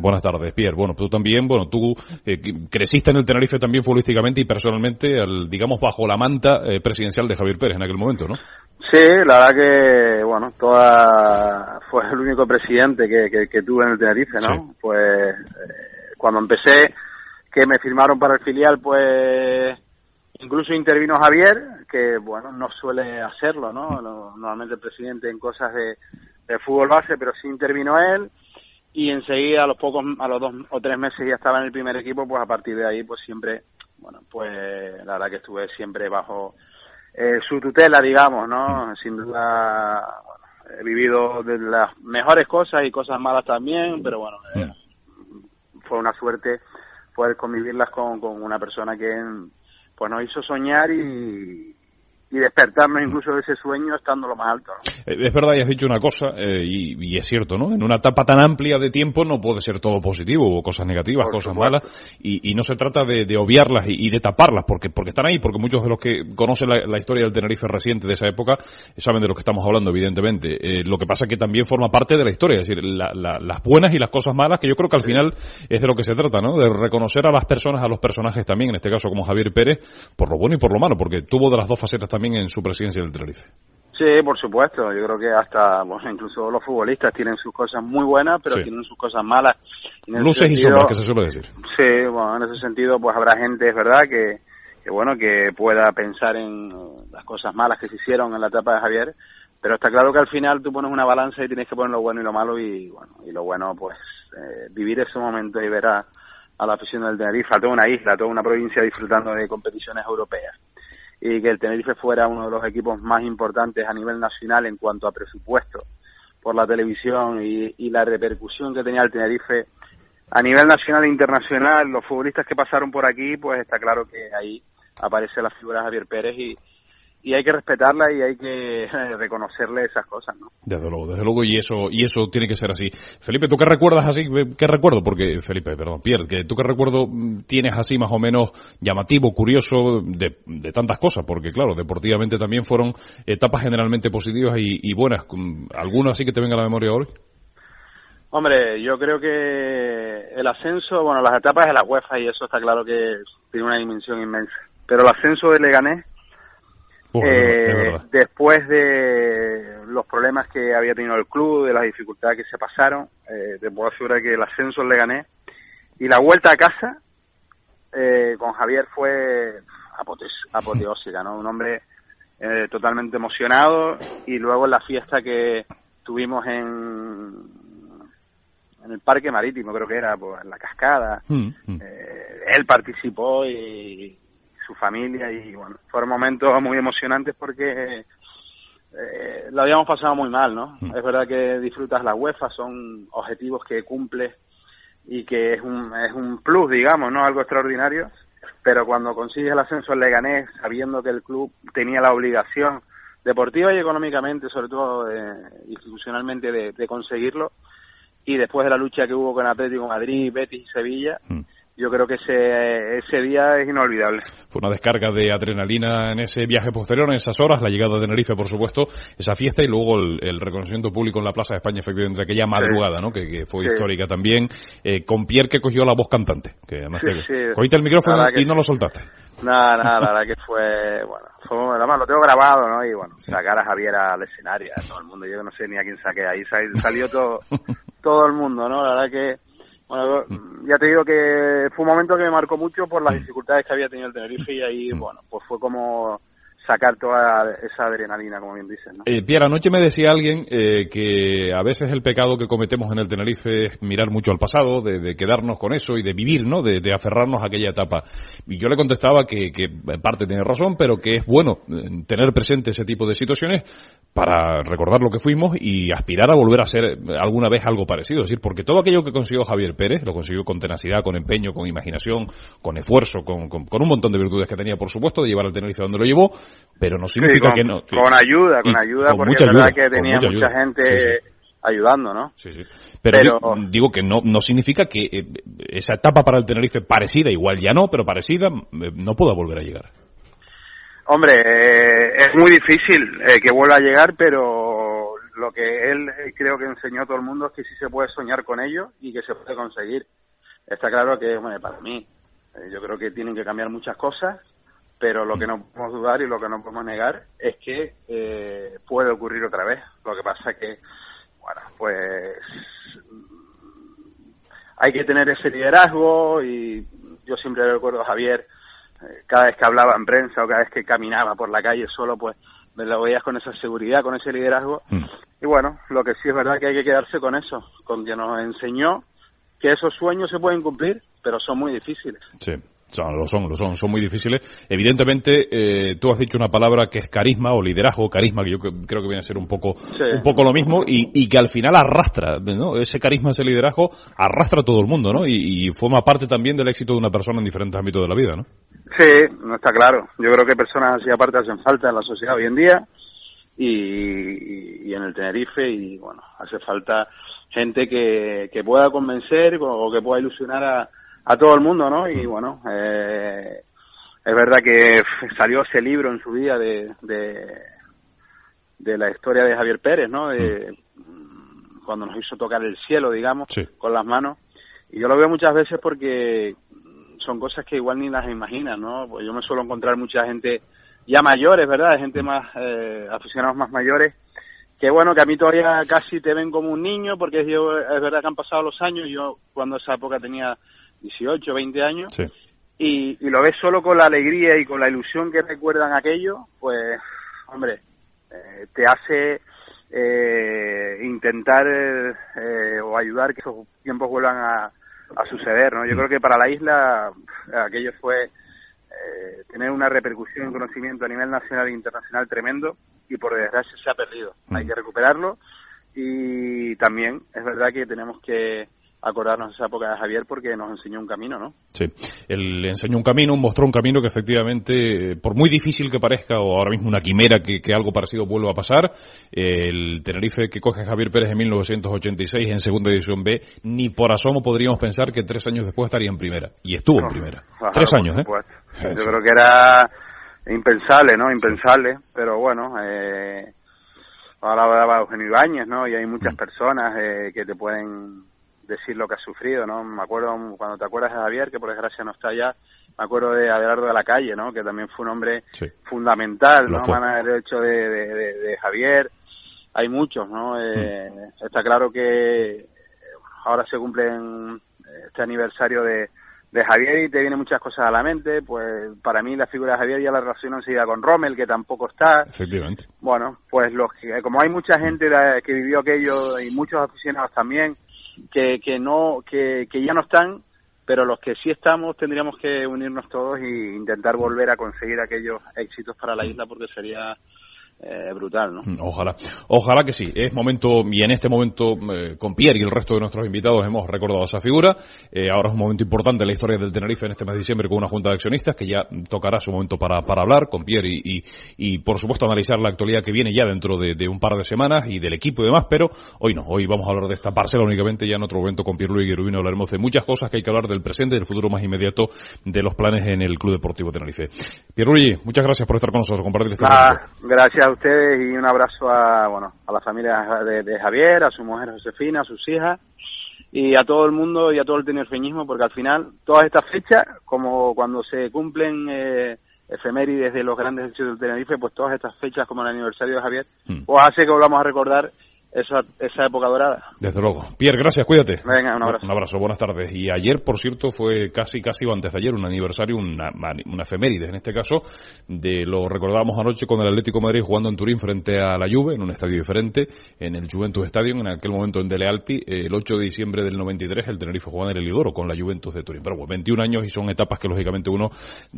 Buenas tardes, Pierre. Bueno, tú también, bueno, tú eh, creciste en el Tenerife también futbolísticamente y personalmente, digamos, bajo la manta eh, presidencial de Javier Pérez en aquel momento, ¿no? Sí, la verdad que, bueno, toda, fue el único presidente que, que, tuve en el Tenerife, ¿no? Pues eh, cuando empecé, que me firmaron para el filial, pues incluso intervino Javier, que, bueno, no suele hacerlo, ¿no? Normalmente el presidente en cosas de, de fútbol base, pero sí intervino él y enseguida a los pocos a los dos o tres meses ya estaba en el primer equipo pues a partir de ahí pues siempre bueno pues la verdad que estuve siempre bajo eh, su tutela digamos no sin duda he vivido de las mejores cosas y cosas malas también pero bueno eh, fue una suerte poder convivirlas con, con una persona que pues nos hizo soñar y, y despertarnos incluso de ese sueño estando lo más alto. Eh, es verdad, y has dicho una cosa, eh, y, es cierto, ¿no? En una etapa tan amplia de tiempo no puede ser todo positivo, o cosas negativas, cosas malas, y, no se trata de, obviarlas y, de taparlas, porque, porque están ahí, porque muchos de los que conocen la, historia del Tenerife reciente de esa época saben de lo que estamos hablando, evidentemente. Eh, lo que pasa es que también forma parte de la historia, es decir, las buenas y las cosas malas, que yo creo que al final es de lo que se trata, ¿no? De reconocer a las personas, a los personajes también, en este caso como Javier Pérez, por lo bueno y por lo malo, porque tuvo de las dos facetas también en su presidencia del Tenerife. Sí, por supuesto. Yo creo que hasta, bueno, incluso los futbolistas tienen sus cosas muy buenas, pero tienen sus cosas malas. Luces y sombras, que se suele decir. Sí, bueno, en ese sentido, pues habrá gente, es verdad, que, que bueno, que pueda pensar en las cosas malas que se hicieron en la etapa de Javier, pero está claro que al final tú pones una balanza y tienes que poner lo bueno y lo malo y, bueno, y lo bueno, pues, eh, vivir ese momento y ver a, a la afición del Tenerife, a toda una isla, a toda una provincia disfrutando de competiciones europeas y que el Tenerife fuera uno de los equipos más importantes a nivel nacional en cuanto a presupuesto por la televisión y, la repercusión que tenía el Tenerife a nivel nacional e internacional, los futbolistas que pasaron por aquí, pues está claro que ahí aparece la figura de Javier Pérez y, y hay que respetarla y hay que reconocerle esas cosas, ¿no? Desde luego, desde luego, y eso, y eso tiene que ser así. Felipe, ¿tú qué recuerdas así? ¿Qué recuerdo? Porque, Felipe, perdón, Pierre, que ¿tú qué recuerdo tienes así más o menos llamativo, curioso de, de tantas cosas? Porque, claro, deportivamente también fueron etapas generalmente positivas y, buenas. ¿Alguna así que te venga a la memoria hoy? Hombre, yo creo que el ascenso, bueno, las etapas de la UEFA y eso está claro que tiene una dimensión inmensa. Pero el ascenso de Leganés eh, después de los problemas que había tenido el club, de las dificultades que se pasaron, eh, te puedo asegurar que el ascenso le gané. Y la vuelta a casa eh, con Javier fue apoteósica, ¿no? Un hombre eh, totalmente emocionado y luego en la fiesta que tuvimos en, en el Parque Marítimo, creo que era, pues, en la cascada, mm, mm. Eh, él participó y su familia y bueno, fueron momentos muy emocionantes porque eh, lo habíamos pasado muy mal, ¿no? Mm. Es verdad que disfrutas la UEFA, son objetivos que cumples y que es un, es un plus, digamos, ¿no? Algo extraordinario, pero cuando consigues el ascenso en Leganés, sabiendo que el club tenía la obligación deportiva y económicamente, sobre todo eh, institucionalmente, de, conseguirlo, y después de la lucha que hubo con Atlético Madrid, Betis y Sevilla, mm yo creo que ese, ese día es inolvidable. Fue una descarga de adrenalina en ese viaje posterior, en esas horas, la llegada de Tenerife, por supuesto, esa fiesta y luego el, reconocimiento público en la Plaza de España, efectivamente, aquella madrugada, ¿no? Que, fue histórica también, eh, con Pierre que cogió la voz cantante, que además cogiste el micrófono y no lo soltaste. Nada, nada, la verdad que fue, bueno, fue, además lo tengo grabado, ¿no? Y bueno, sacar a Javier al escenario, a todo el mundo, yo no sé ni a quién saqué ahí, salió todo, todo el mundo, ¿no? La verdad que bueno, ya te digo que fue un momento que me marcó mucho por las dificultades que había tenido el Tenerife y ahí, bueno, pues fue como sacar toda esa adrenalina, como bien dicen. ¿no? Eh, Pierre, anoche me decía alguien eh, que a veces el pecado que cometemos en el Tenerife es mirar mucho al pasado, de, quedarnos con eso y de vivir, ¿no? De, aferrarnos a aquella etapa. Y yo le contestaba que, que en parte tiene razón, pero que es bueno eh, tener presente ese tipo de situaciones para recordar lo que fuimos y aspirar a volver a ser alguna vez algo parecido. Es decir, porque todo aquello que consiguió Javier Pérez, lo consiguió con tenacidad, con empeño, con imaginación, con esfuerzo, con un montón de virtudes que tenía, por supuesto, de llevar al Tenerife donde lo llevó, pero no significa que no. con ayuda, con ayuda, porque es verdad que tenía mucha, gente ayudando, ¿no? Sí, sí. Pero, digo, que no, no significa que eh, esa etapa para el Tenerife parecida, igual ya no, pero parecida, eh, no pueda volver a llegar. Hombre, eh, es muy difícil que vuelva a llegar, pero lo que él creo que enseñó a todo el mundo es que sí se puede soñar con ello y que se puede conseguir. Está claro que, bueno, para mí, yo creo que tienen que cambiar muchas cosas, pero lo que no podemos dudar y lo que no podemos negar es que eh, puede ocurrir otra vez. Lo que pasa es que, bueno, pues hay que tener ese liderazgo y yo siempre recuerdo a Javier, eh, cada vez que hablaba en prensa o cada vez que caminaba por la calle solo, pues me lo veías con esa seguridad, con ese liderazgo. Mm. Y bueno, lo que sí es verdad que hay que quedarse con eso, con que nos enseñó que esos sueños se pueden cumplir, pero son muy difíciles. Sí lo son, lo son, son muy difíciles. Evidentemente, eh, tú has dicho una palabra que es carisma o liderazgo, carisma, que yo creo que viene a ser un poco, un poco lo mismo, y, que al final arrastra, ¿no? Ese carisma, ese liderazgo, arrastra a todo el mundo, ¿no? Y, forma parte también del éxito de una persona en diferentes ámbitos de la vida, ¿no? Sí, no está claro. Yo creo que personas así aparte hacen falta en la sociedad hoy en día y, y, en el Tenerife y bueno, hace falta gente que, que pueda convencer o que pueda ilusionar a, a todo el mundo, ¿no? Y bueno, eh, es verdad que salió ese libro en su día de, de, de la historia de Javier Pérez, ¿no? De, cuando nos hizo tocar el cielo, digamos, con las manos. Y yo lo veo muchas veces porque son cosas que igual ni las imaginas, ¿no? Pues yo me suelo encontrar mucha gente ya mayores, ¿verdad? Gente más, eh, aficionados más mayores, que bueno, que a mí todavía casi te ven como un niño, porque yo, es verdad que han pasado los años, yo cuando esa época tenía 18, 20 años, y, y, lo ves solo con la alegría y con la ilusión que recuerdan aquello, pues, hombre, eh, te hace eh, intentar eh, o ayudar que esos tiempos vuelvan a, a suceder, ¿no? Yo creo que para la isla aquello fue eh, tener una repercusión y conocimiento a nivel nacional e internacional tremendo y por desgracia se ha perdido. Hay que recuperarlo y también es verdad que tenemos que acordarnos de esa época de Javier porque nos enseñó un camino, ¿no? Sí, él enseñó un camino, mostró un camino que efectivamente, por muy difícil que parezca, o ahora mismo una quimera que, algo parecido vuelva a pasar, el Tenerife que coge Javier Pérez en 1986 en segunda edición B, ni por asomo podríamos pensar que tres años después estaría en primera. Y estuvo en primera. tres años, ¿eh? Yo creo que era impensable, ¿no? Impensable, pero bueno, eh, ahora hablaba Eugenio Ibáñez, ¿no? Y hay muchas mm. personas eh, que te pueden decir lo que has sufrido, ¿no? Me acuerdo, cuando te acuerdas de Javier, que por desgracia no está allá, me acuerdo de Abelardo de la Calle, ¿no? Que también fue un hombre fundamental, ¿no? el derecho de, de, Javier. Hay muchos, ¿no? Eh, mm. Está claro que ahora se cumple este aniversario de, de Javier y te vienen muchas cosas a la mente, pues para mí la figura de Javier ya la relaciono enseguida con Rommel, que tampoco está. Efectivamente. Bueno, pues los, como hay mucha gente que vivió aquello y muchos aficionados también, que, que no que, que ya no están pero los que sí estamos tendríamos que unirnos todos e intentar volver a conseguir aquellos éxitos para la isla porque sería eh, brutal, ¿no? Mm, ojalá, ojalá que sí. Es momento, y en este momento eh, con Pierre y el resto de nuestros invitados hemos recordado esa figura. Eh, ahora es un momento importante en la historia del Tenerife en este mes de diciembre con una junta de accionistas que ya tocará su momento para, para hablar con Pierre y, y, por supuesto analizar la actualidad que viene ya dentro de, un par de semanas y del equipo y demás, pero hoy no, hoy vamos a hablar de esta parcela únicamente, ya en otro momento con Pierre Luis Guerubino hablaremos de muchas cosas que hay que hablar del presente y del futuro más inmediato de los planes en el Club Deportivo Tenerife. Pierre Luis, muchas gracias por estar con nosotros, compartir este ah, Gracias ustedes y un abrazo a, bueno, a la familia de, Javier, a su mujer Josefina, a sus hijas y a todo el mundo y a todo el tenerfeñismo, porque al final todas estas fechas, como cuando se cumplen eh, efemérides de los grandes hechos del Tenerife, pues todas estas fechas como el aniversario de Javier, hmm. pues hace que volvamos a recordar esa, esa época dorada. Desde luego. Pierre, gracias, cuídate. Venga, un abrazo. Un abrazo, buenas tardes. Y ayer, por cierto, fue casi, casi antes de ayer, un aniversario, una, una efeméride en este caso, de lo recordábamos anoche con el Atlético Madrid jugando en Turín frente a la Juve, en un estadio diferente, en el Juventus Stadium, en aquel momento en Dele Alpi, el 8 de diciembre del 93, el Tenerife jugaba en el Elidoro con la Juventus de Turín. Pero bueno, 21 años y son etapas que lógicamente uno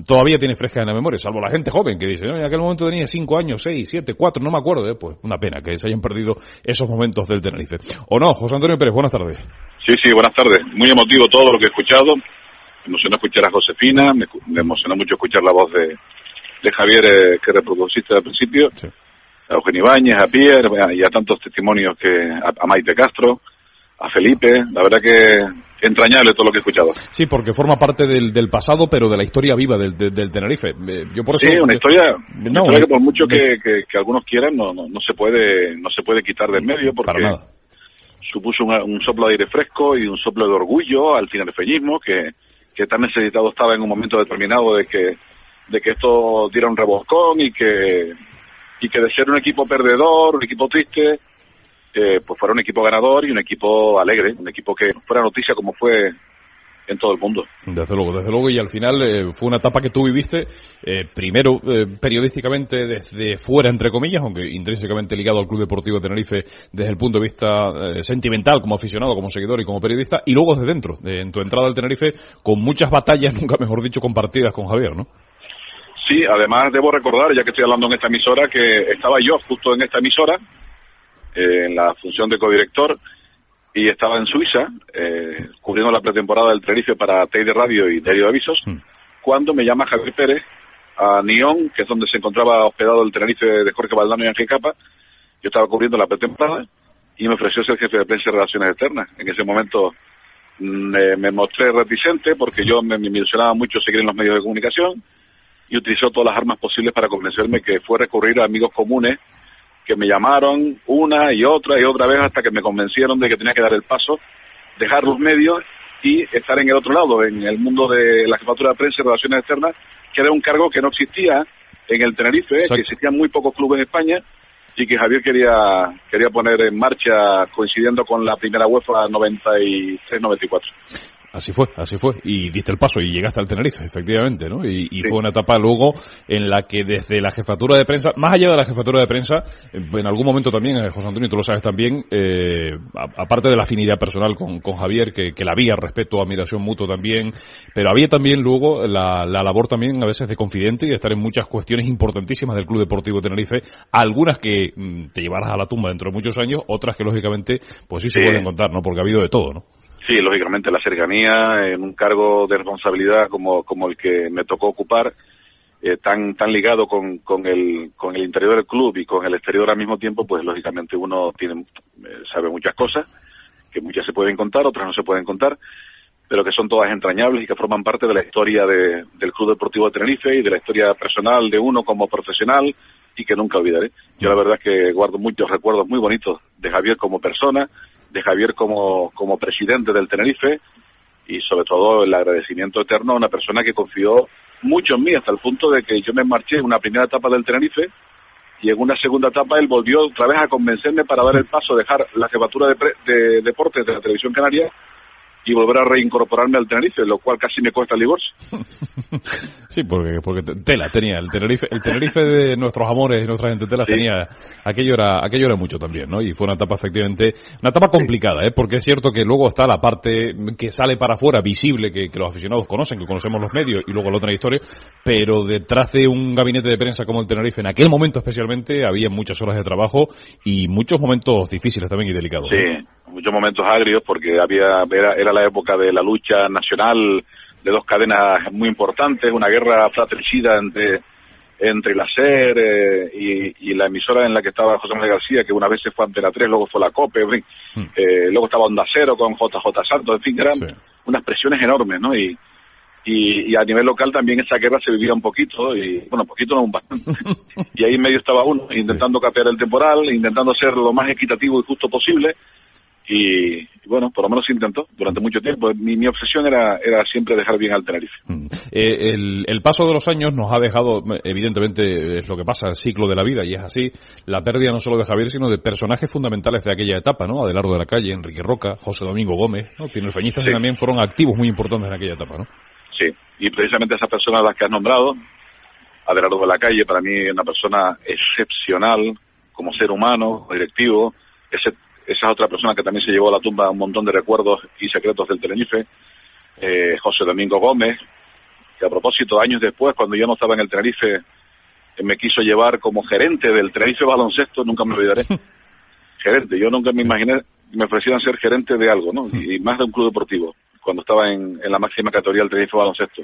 todavía tiene frescas en la memoria, salvo la gente joven que dice, no, en aquel momento tenía 5 años, 6, 7, 4, no me acuerdo, ¿eh? pues una pena que se hayan perdido esos momentos del Tenerife. ¿O no? José Antonio Pérez, buenas tardes. Sí, sí, buenas tardes. Muy emotivo todo lo que he escuchado. Me emocionó escuchar a Josefina, me, emocionó mucho escuchar la voz de, de Javier eh, que reproduciste al principio. A Eugenio Ibáñez, a Pierre y a tantos testimonios que a, Maite Castro, a Felipe. La verdad que entrañable todo lo que he escuchado. Sí, porque forma parte del, del pasado, pero de la historia viva del, del, Tenerife. Eh, yo por eso, sí, una historia, que por mucho que, que, algunos quieran, no, no, no, se puede no se puede quitar del medio porque supuso un, soplo de aire fresco y un soplo de orgullo al feñismo que, que tan necesitado estaba en un momento determinado de que de que esto diera un reboscón y que y que de ser un equipo perdedor, un equipo triste, eh, pues fuera un equipo ganador y un equipo alegre, un equipo que fuera noticia como fue en todo el mundo. Desde luego, desde luego, y al final eh, fue una etapa que tú viviste, eh, primero eh, periodísticamente desde fuera, entre comillas, aunque intrínsecamente ligado al Club Deportivo Tenerife desde el punto de vista sentimental, como aficionado, como seguidor y como periodista, y luego desde dentro, en tu entrada al Tenerife, con muchas batallas, nunca mejor dicho, compartidas con Javier, ¿no? Sí, además debo recordar, ya que estoy hablando en esta emisora, que estaba yo justo en esta emisora, en la función de codirector, y estaba en Suiza, eh, cubriendo la pretemporada del Tenerife para Teide Radio y Diario de Avisos, mm. cuando me llama Javier Pérez a Nión, que es donde se encontraba hospedado el Tenerife de Jorge Valdano y Ángel Capa. Yo estaba cubriendo la pretemporada y me ofreció ser jefe de prensa y relaciones externas. En ese momento mm, me, mostré reticente porque yo me, me ilusionaba mucho seguir en los medios de comunicación y utilizó todas las armas posibles para convencerme que fue recurrir a amigos comunes que me llamaron una y otra y otra vez hasta que me convencieron de que tenía que dar el paso, dejar los medios y estar en el otro lado, en el mundo de la jefatura de prensa y relaciones externas, que era un cargo que no existía en el Tenerife, que existían muy pocos clubes en España y que Javier quería quería poner en marcha coincidiendo con la primera UEFA 93-94. Así fue, así fue. Y diste el paso y llegaste al Tenerife, efectivamente, ¿no? Y, fue una etapa luego en la que desde la jefatura de prensa, más allá de la jefatura de prensa, en algún momento también, eh, José Antonio, tú lo sabes también, eh, aparte de la afinidad personal con, Javier, que, la había, respeto, admiración mutua también, pero había también luego la, labor también a veces de confidente y de estar en muchas cuestiones importantísimas del Club Deportivo Tenerife, algunas que mm, te llevarás a la tumba dentro de muchos años, otras que lógicamente, pues sí, se pueden contar, ¿no? Porque ha habido de todo, ¿no? Sí, lógicamente la cercanía en un cargo de responsabilidad como, como el que me tocó ocupar, eh, tan, tan ligado con, con, el, con el interior del club y con el exterior al mismo tiempo, pues lógicamente uno tiene, eh, sabe muchas cosas, que muchas se pueden contar, otras no se pueden contar, pero que son todas entrañables y que forman parte de la historia de, del Club Deportivo de Tenerife y de la historia personal de uno como profesional y que nunca olvidaré. Yo la verdad es que guardo muchos recuerdos muy bonitos de Javier como persona, de Javier como, como presidente del Tenerife y sobre todo el agradecimiento eterno a una persona que confió mucho en mí hasta el punto de que yo me marché en una primera etapa del Tenerife y en una segunda etapa él volvió otra vez a convencerme para dar el paso, dejar la jefatura de, de deportes de la televisión canaria y volver a reincorporarme al Tenerife, lo cual casi me cuesta el divorcio. sí, porque, porque tela tenía, el Tenerife, el Tenerife de nuestros amores y nuestra gente tela tenía, aquello era, aquello era mucho también, ¿no? Y fue una etapa efectivamente, una etapa complicada, ¿eh? Porque es cierto que luego está la parte que sale para afuera, visible, que, los aficionados conocen, que conocemos los medios y luego la otra historia, pero detrás de un gabinete de prensa como el Tenerife, en aquel momento especialmente, había muchas horas de trabajo y muchos momentos difíciles también y delicados. Sí, muchos momentos agrios porque había, era, era la época de la lucha nacional de dos cadenas muy importantes, una guerra fratricida entre entre la SER eh, y, la emisora en la que estaba José Manuel García, que una vez se fue ante la 3, luego fue la COPE, hmm. eh, luego estaba Onda Cero con JJ Santos, en fin, eran unas presiones enormes, ¿no? Y, y, a nivel local también esa guerra se vivía un poquito, y bueno, un poquito no un bastante. y ahí en medio estaba uno, intentando capear el temporal, intentando ser lo más equitativo y justo posible, y, bueno, por lo menos intentó durante mucho tiempo. Mi, mi obsesión era, era siempre dejar bien al Tenerife. Mm. Eh, el, el, paso de los años nos ha dejado, evidentemente es lo que pasa, el ciclo de la vida, y es así, la pérdida no solo de Javier, sino de personajes fundamentales de aquella etapa, ¿no? Adelardo de la Calle, Enrique Roca, José Domingo Gómez, ¿no? Tiene feñistas que también fueron activos muy importantes en aquella etapa, ¿no? Sí, y precisamente esas personas las que has nombrado, Adelardo de la Calle, para mí es una persona excepcional como ser humano, directivo, ese esa otra persona que también se llevó a la tumba un montón de recuerdos y secretos del Tenerife, eh, José Domingo Gómez, que a propósito, años después, cuando yo no estaba en el Tenerife, eh, me quiso llevar como gerente del Tenerife Baloncesto, nunca me olvidaré. gerente, yo nunca me imaginé que me ofrecieran ser gerente de algo, ¿no? Y más de un club deportivo, cuando estaba en, en la máxima categoría del Tenerife Baloncesto.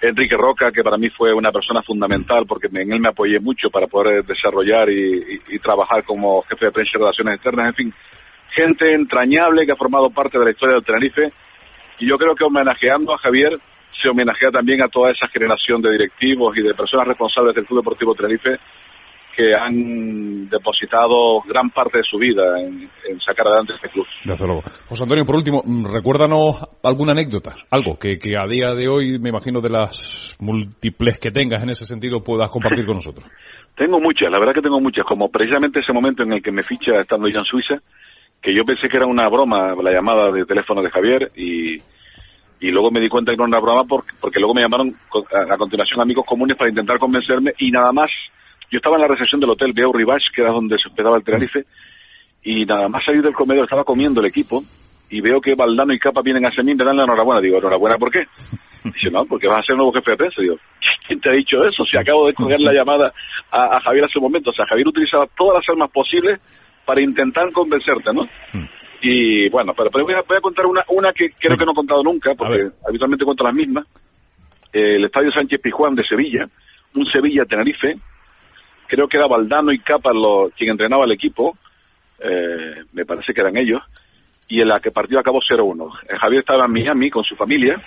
Enrique Roca, que para mí fue una persona fundamental porque en él me apoyé mucho para poder desarrollar y, trabajar como jefe de prensa y relaciones externas, en fin, gente entrañable que ha formado parte de la historia del Tenerife. Y yo creo que homenajeando a Javier se homenajea también a toda esa generación de directivos y de personas responsables del Club Deportivo Tenerife que han depositado gran parte de su vida en, sacar adelante este club. Desde luego. José Antonio, por último, recuérdanos alguna anécdota, algo que, que a día de hoy, me imagino de las múltiples que tengas en ese sentido, puedas compartir con nosotros. Tengo muchas, la verdad que tengo muchas, como precisamente ese momento en el que me ficha estando ya en Suiza, que yo pensé que era una broma la llamada de teléfono de Javier y, y luego me di cuenta que no era una broma porque, porque luego me llamaron a, a continuación amigos comunes para intentar convencerme y nada más yo estaba en la recepción del hotel Veo Rivas, que era donde se hospedaba el Tenerife, y nada más salir del comedor estaba comiendo el equipo y veo que Valdano y Capa vienen hacia mí y me dan la enhorabuena. Digo, ¿enhorabuena por qué? Dice, no, porque vas a ser nuevo jefe de prensa. Digo, ¿quién te ha dicho eso? Si acabo de coger la llamada a, Javier hace un momento. O sea, Javier utilizaba todas las armas posibles para intentar convencerte, ¿no? Y bueno, pero, voy, a, contar una, una que creo que no he contado nunca, porque habitualmente cuento las mismas. el Estadio Sánchez Pizjuán de Sevilla, un Sevilla-Tenerife, creo que era Valdano y Capa los, quien entrenaba el equipo, eh, me parece que eran ellos, y en la que partió acabó 0-1. Javier estaba en Miami con su familia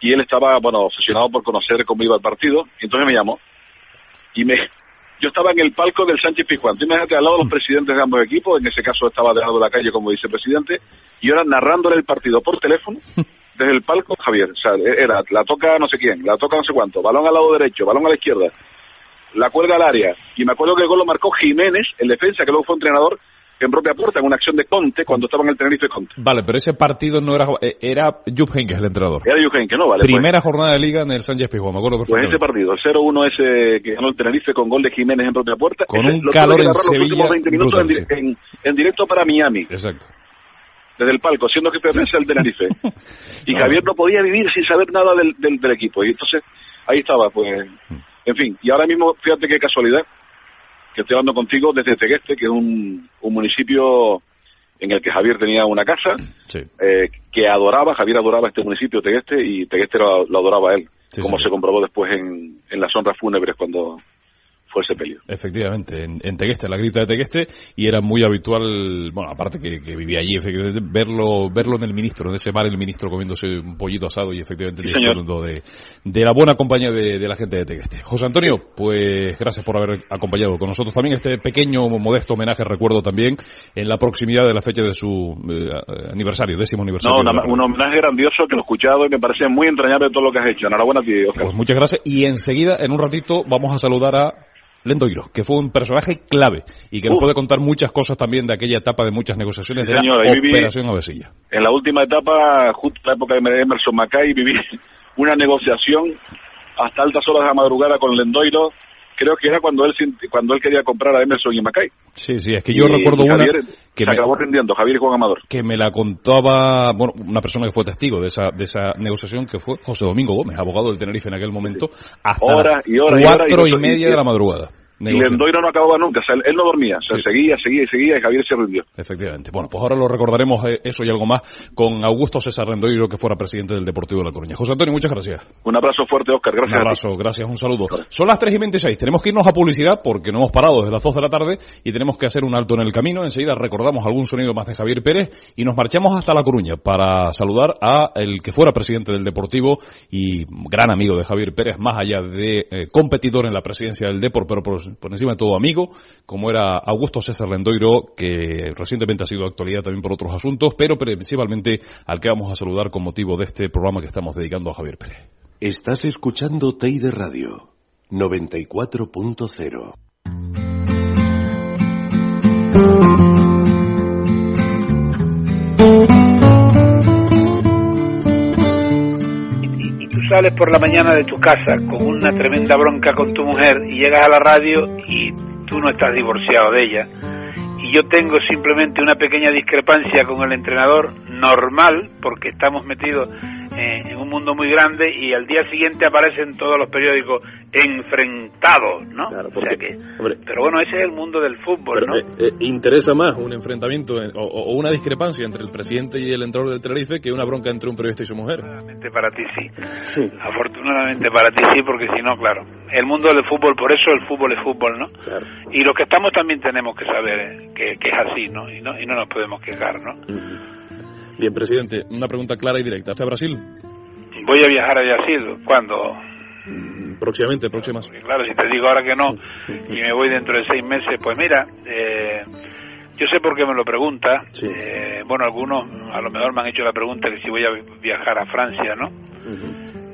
y él estaba, bueno, obsesionado por conocer cómo iba el partido, y entonces me llamó y me, yo estaba en el palco del Sánchez Pizjuán. Tú imagínate al lado de los presidentes de ambos equipos, en ese caso estaba de lado de la calle como vicepresidente, y ahora narrándole el partido por teléfono desde el palco, Javier. O sea, era, la toca no sé quién, la toca no sé cuánto, balón al lado derecho, balón a la izquierda, la cuelga al área. Y me acuerdo que el gol lo marcó Jiménez, el defensa, que luego fue entrenador, en propia puerta, en una acción de Conte, cuando estaba en el Tenerife Conte. Vale, pero ese partido no era... Eh, era Jupp Heynckes el entrenador. Era Jupp Heynckes, ¿no? Vale. Pues. Primera jornada de Liga en el Sánchez Pizjuán, me acuerdo Pues ese partido, el 0-1 ese que ganó el Tenerife con gol de Jiménez en propia puerta. Con un calor en Sevilla 20 minutos en, directo para Miami. Exacto. Desde el palco, siendo que prensa del Tenerife. y Javier no podía vivir sin saber nada del, del, del equipo. Y entonces, ahí estaba, pues... En fin, y ahora mismo, fíjate qué casualidad, que estoy hablando contigo desde Tegueste, que es un, un municipio en el que Javier tenía una casa, eh, que adoraba, Javier adoraba este municipio, Tegueste, y Tegueste lo, adoraba a él, como se comprobó después en, en las honras fúnebres cuando, Efectivamente, en, en, Tegueste, la grita de Tegueste, y era muy habitual, bueno, aparte que, vivía allí, verlo verlo en el ministro, en ese bar el ministro comiéndose un pollito asado y efectivamente de, de la buena compañía de, la gente de Tegueste. José Antonio, pues gracias por haber acompañado con nosotros también este pequeño, modesto homenaje, recuerdo también, en la proximidad de la fecha de su eh, aniversario, décimo aniversario. No, un homenaje grandioso que lo he escuchado y me parece muy entrañable todo lo que has hecho. Enhorabuena a ti, Oscar. Pues muchas gracias y enseguida, en un ratito, vamos a saludar a Lendoiro, que fue un personaje clave y que nos puede contar muchas cosas también de aquella etapa de muchas negociaciones de la Operación Avesilla. En la última etapa, justo en la época de Emerson Macay, viví una negociación hasta altas horas de la madrugada con Lendoiro, creo que era cuando él cuando él quería comprar a Emerson y Macay. Sí, sí, es que yo recuerdo una que se acabó rindiendo, Javier Juan Amador. Que me la contaba, bueno, una persona que fue testigo de esa de esa negociación que fue José Domingo Gómez, abogado del Tenerife en aquel momento, hasta horas y horas cuatro y, media de la madrugada. Y Lendoiro no acababa nunca, o sea, él, no dormía, o sea, seguía, seguía y seguía y Javier se rindió. Efectivamente. Bueno, pues ahora lo recordaremos eh, eso y algo más con Augusto César Lendoiro, que fuera presidente del Deportivo de La Coruña. José Antonio, muchas gracias. Un abrazo fuerte, Oscar, gracias. Un abrazo, gracias, un saludo. Son las 3 y 26, tenemos que irnos a publicidad porque no hemos parado desde las 2 de la tarde y tenemos que hacer un alto en el camino. Enseguida recordamos algún sonido más de Javier Pérez y nos marchamos hasta La Coruña para saludar a el que fuera presidente del Deportivo y gran amigo de Javier Pérez, más allá de eh, competidor en la presidencia del Deport, pero por, por encima de todo amigo como era Augusto César Lendoiro, que recientemente ha sido actualidad también por otros asuntos, pero principalmente al que vamos a saludar con motivo de este programa que estamos dedicando a Javier Pérez. Estás escuchando Teide Radio 94.0. sales por la mañana de tu casa con una tremenda bronca con tu mujer y llegas a la radio y tú no estás divorciado de ella y yo tengo simplemente una pequeña discrepancia con el entrenador normal porque estamos metidos en un mundo muy grande y al día siguiente aparecen todos los periódicos enfrentados, ¿no? pero bueno, ese es el mundo del fútbol, ¿no? Eh, eh, interesa más un enfrentamiento o, una discrepancia entre el presidente y el entrenador del Tenerife que una bronca entre un periodista y su mujer. Afortunadamente para ti sí. Afortunadamente para ti sí, porque si no, claro, el mundo del fútbol, por eso el fútbol es fútbol, ¿no? Y los que estamos también tenemos que saber eh, que, es así, ¿no? Y, ¿no? y no nos podemos quejar, ¿no? Bien, presidente, una pregunta clara y directa. ¿Está a Brasil? Voy a viajar a Brasil. ¿Cuándo? Mm, próximamente, próximas. Claro, si te digo ahora que no y me voy dentro de seis meses, pues mira, eh, yo sé por qué me lo pregunta. Eh, bueno, algunos a lo mejor me han hecho la pregunta que si voy a viajar a Francia, ¿no?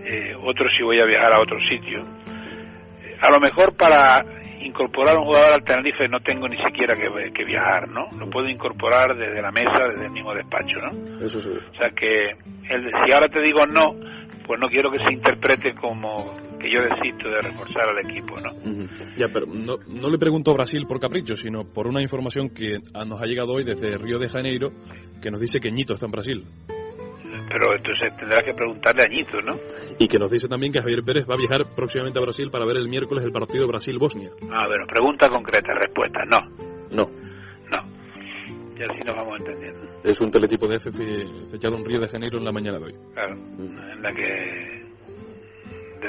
Eh, otros si voy a viajar a otro sitio. A lo mejor para incorporar a un jugador al Tenerife no tengo ni siquiera que, viajar, ¿no? Lo puedo incorporar desde la mesa, desde el mismo despacho, ¿no? Eso sí. O sea que el, si ahora te digo no, pues no quiero que se interprete como que yo desisto de reforzar al equipo, ¿no? Ya, pero no, no le pregunto a Brasil por capricho, sino por una información que nos ha llegado hoy desde Río de Janeiro, que nos dice que Ñito está en Brasil pero entonces tendrá que preguntarle a Ñito, ¿no? Y que nos dice también que Javier Pérez va a viajar próximamente a Brasil para ver el miércoles el partido Brasil-Bosnia. Ah, bueno, pregunta concreta, respuesta, no. No. No. Y así nos vamos entendiendo. Es un teletipo de F fechado en Río de Janeiro en la mañana de hoy. Claro, en la que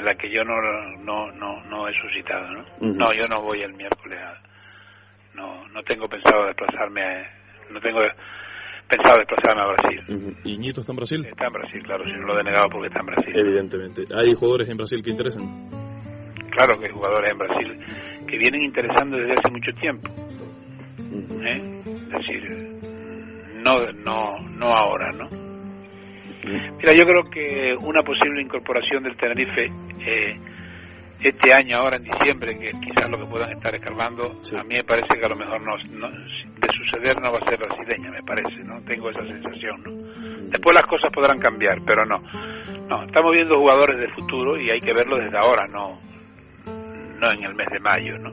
la que yo no no no, no he suscitado no no yo no voy el miércoles no no tengo pensado desplazarme a, no tengo pensado desplazarme a Brasil. Y Ñito está en Brasil está en Brasil claro si no lo he denegado porque está en Brasil. Evidentemente. Hay jugadores en Brasil que interesan claro que hay jugadores en Brasil que vienen interesando desde hace mucho tiempo ¿Eh? Decir no no no ahora no Mira, yo creo que una posible incorporación del Tenerife eh, este año, ahora en diciembre, que quizás lo que puedan estar escarbando, a mí me parece que a lo mejor no, de suceder no va a ser brasileña, me parece, ¿no? Tengo esa sensación, ¿no? Después las cosas podrán cambiar, pero no. No, estamos viendo jugadores de futuro y hay que verlo desde ahora, no no en el mes de mayo, ¿no?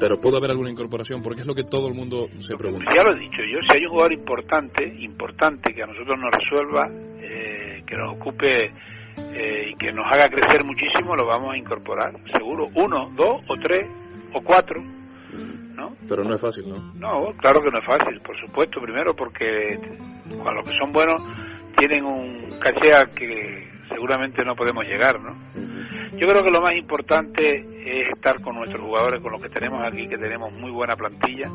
Pero puede haber alguna incorporación porque es lo que todo el mundo se pregunta. Ya lo he dicho yo, si hay un jugador importante, importante que a nosotros nos resuelva, eh, que nos ocupe eh, y que nos haga crecer muchísimo, lo vamos a incorporar, seguro, uno, dos o tres o cuatro. ¿no? Pero no es fácil, ¿no? No, claro que no es fácil, por supuesto, primero porque con los que son buenos tienen un caché que seguramente no podemos llegar, ¿no? Yo creo que lo más importante es estar con nuestros jugadores, con los que tenemos aquí, que tenemos muy buena plantilla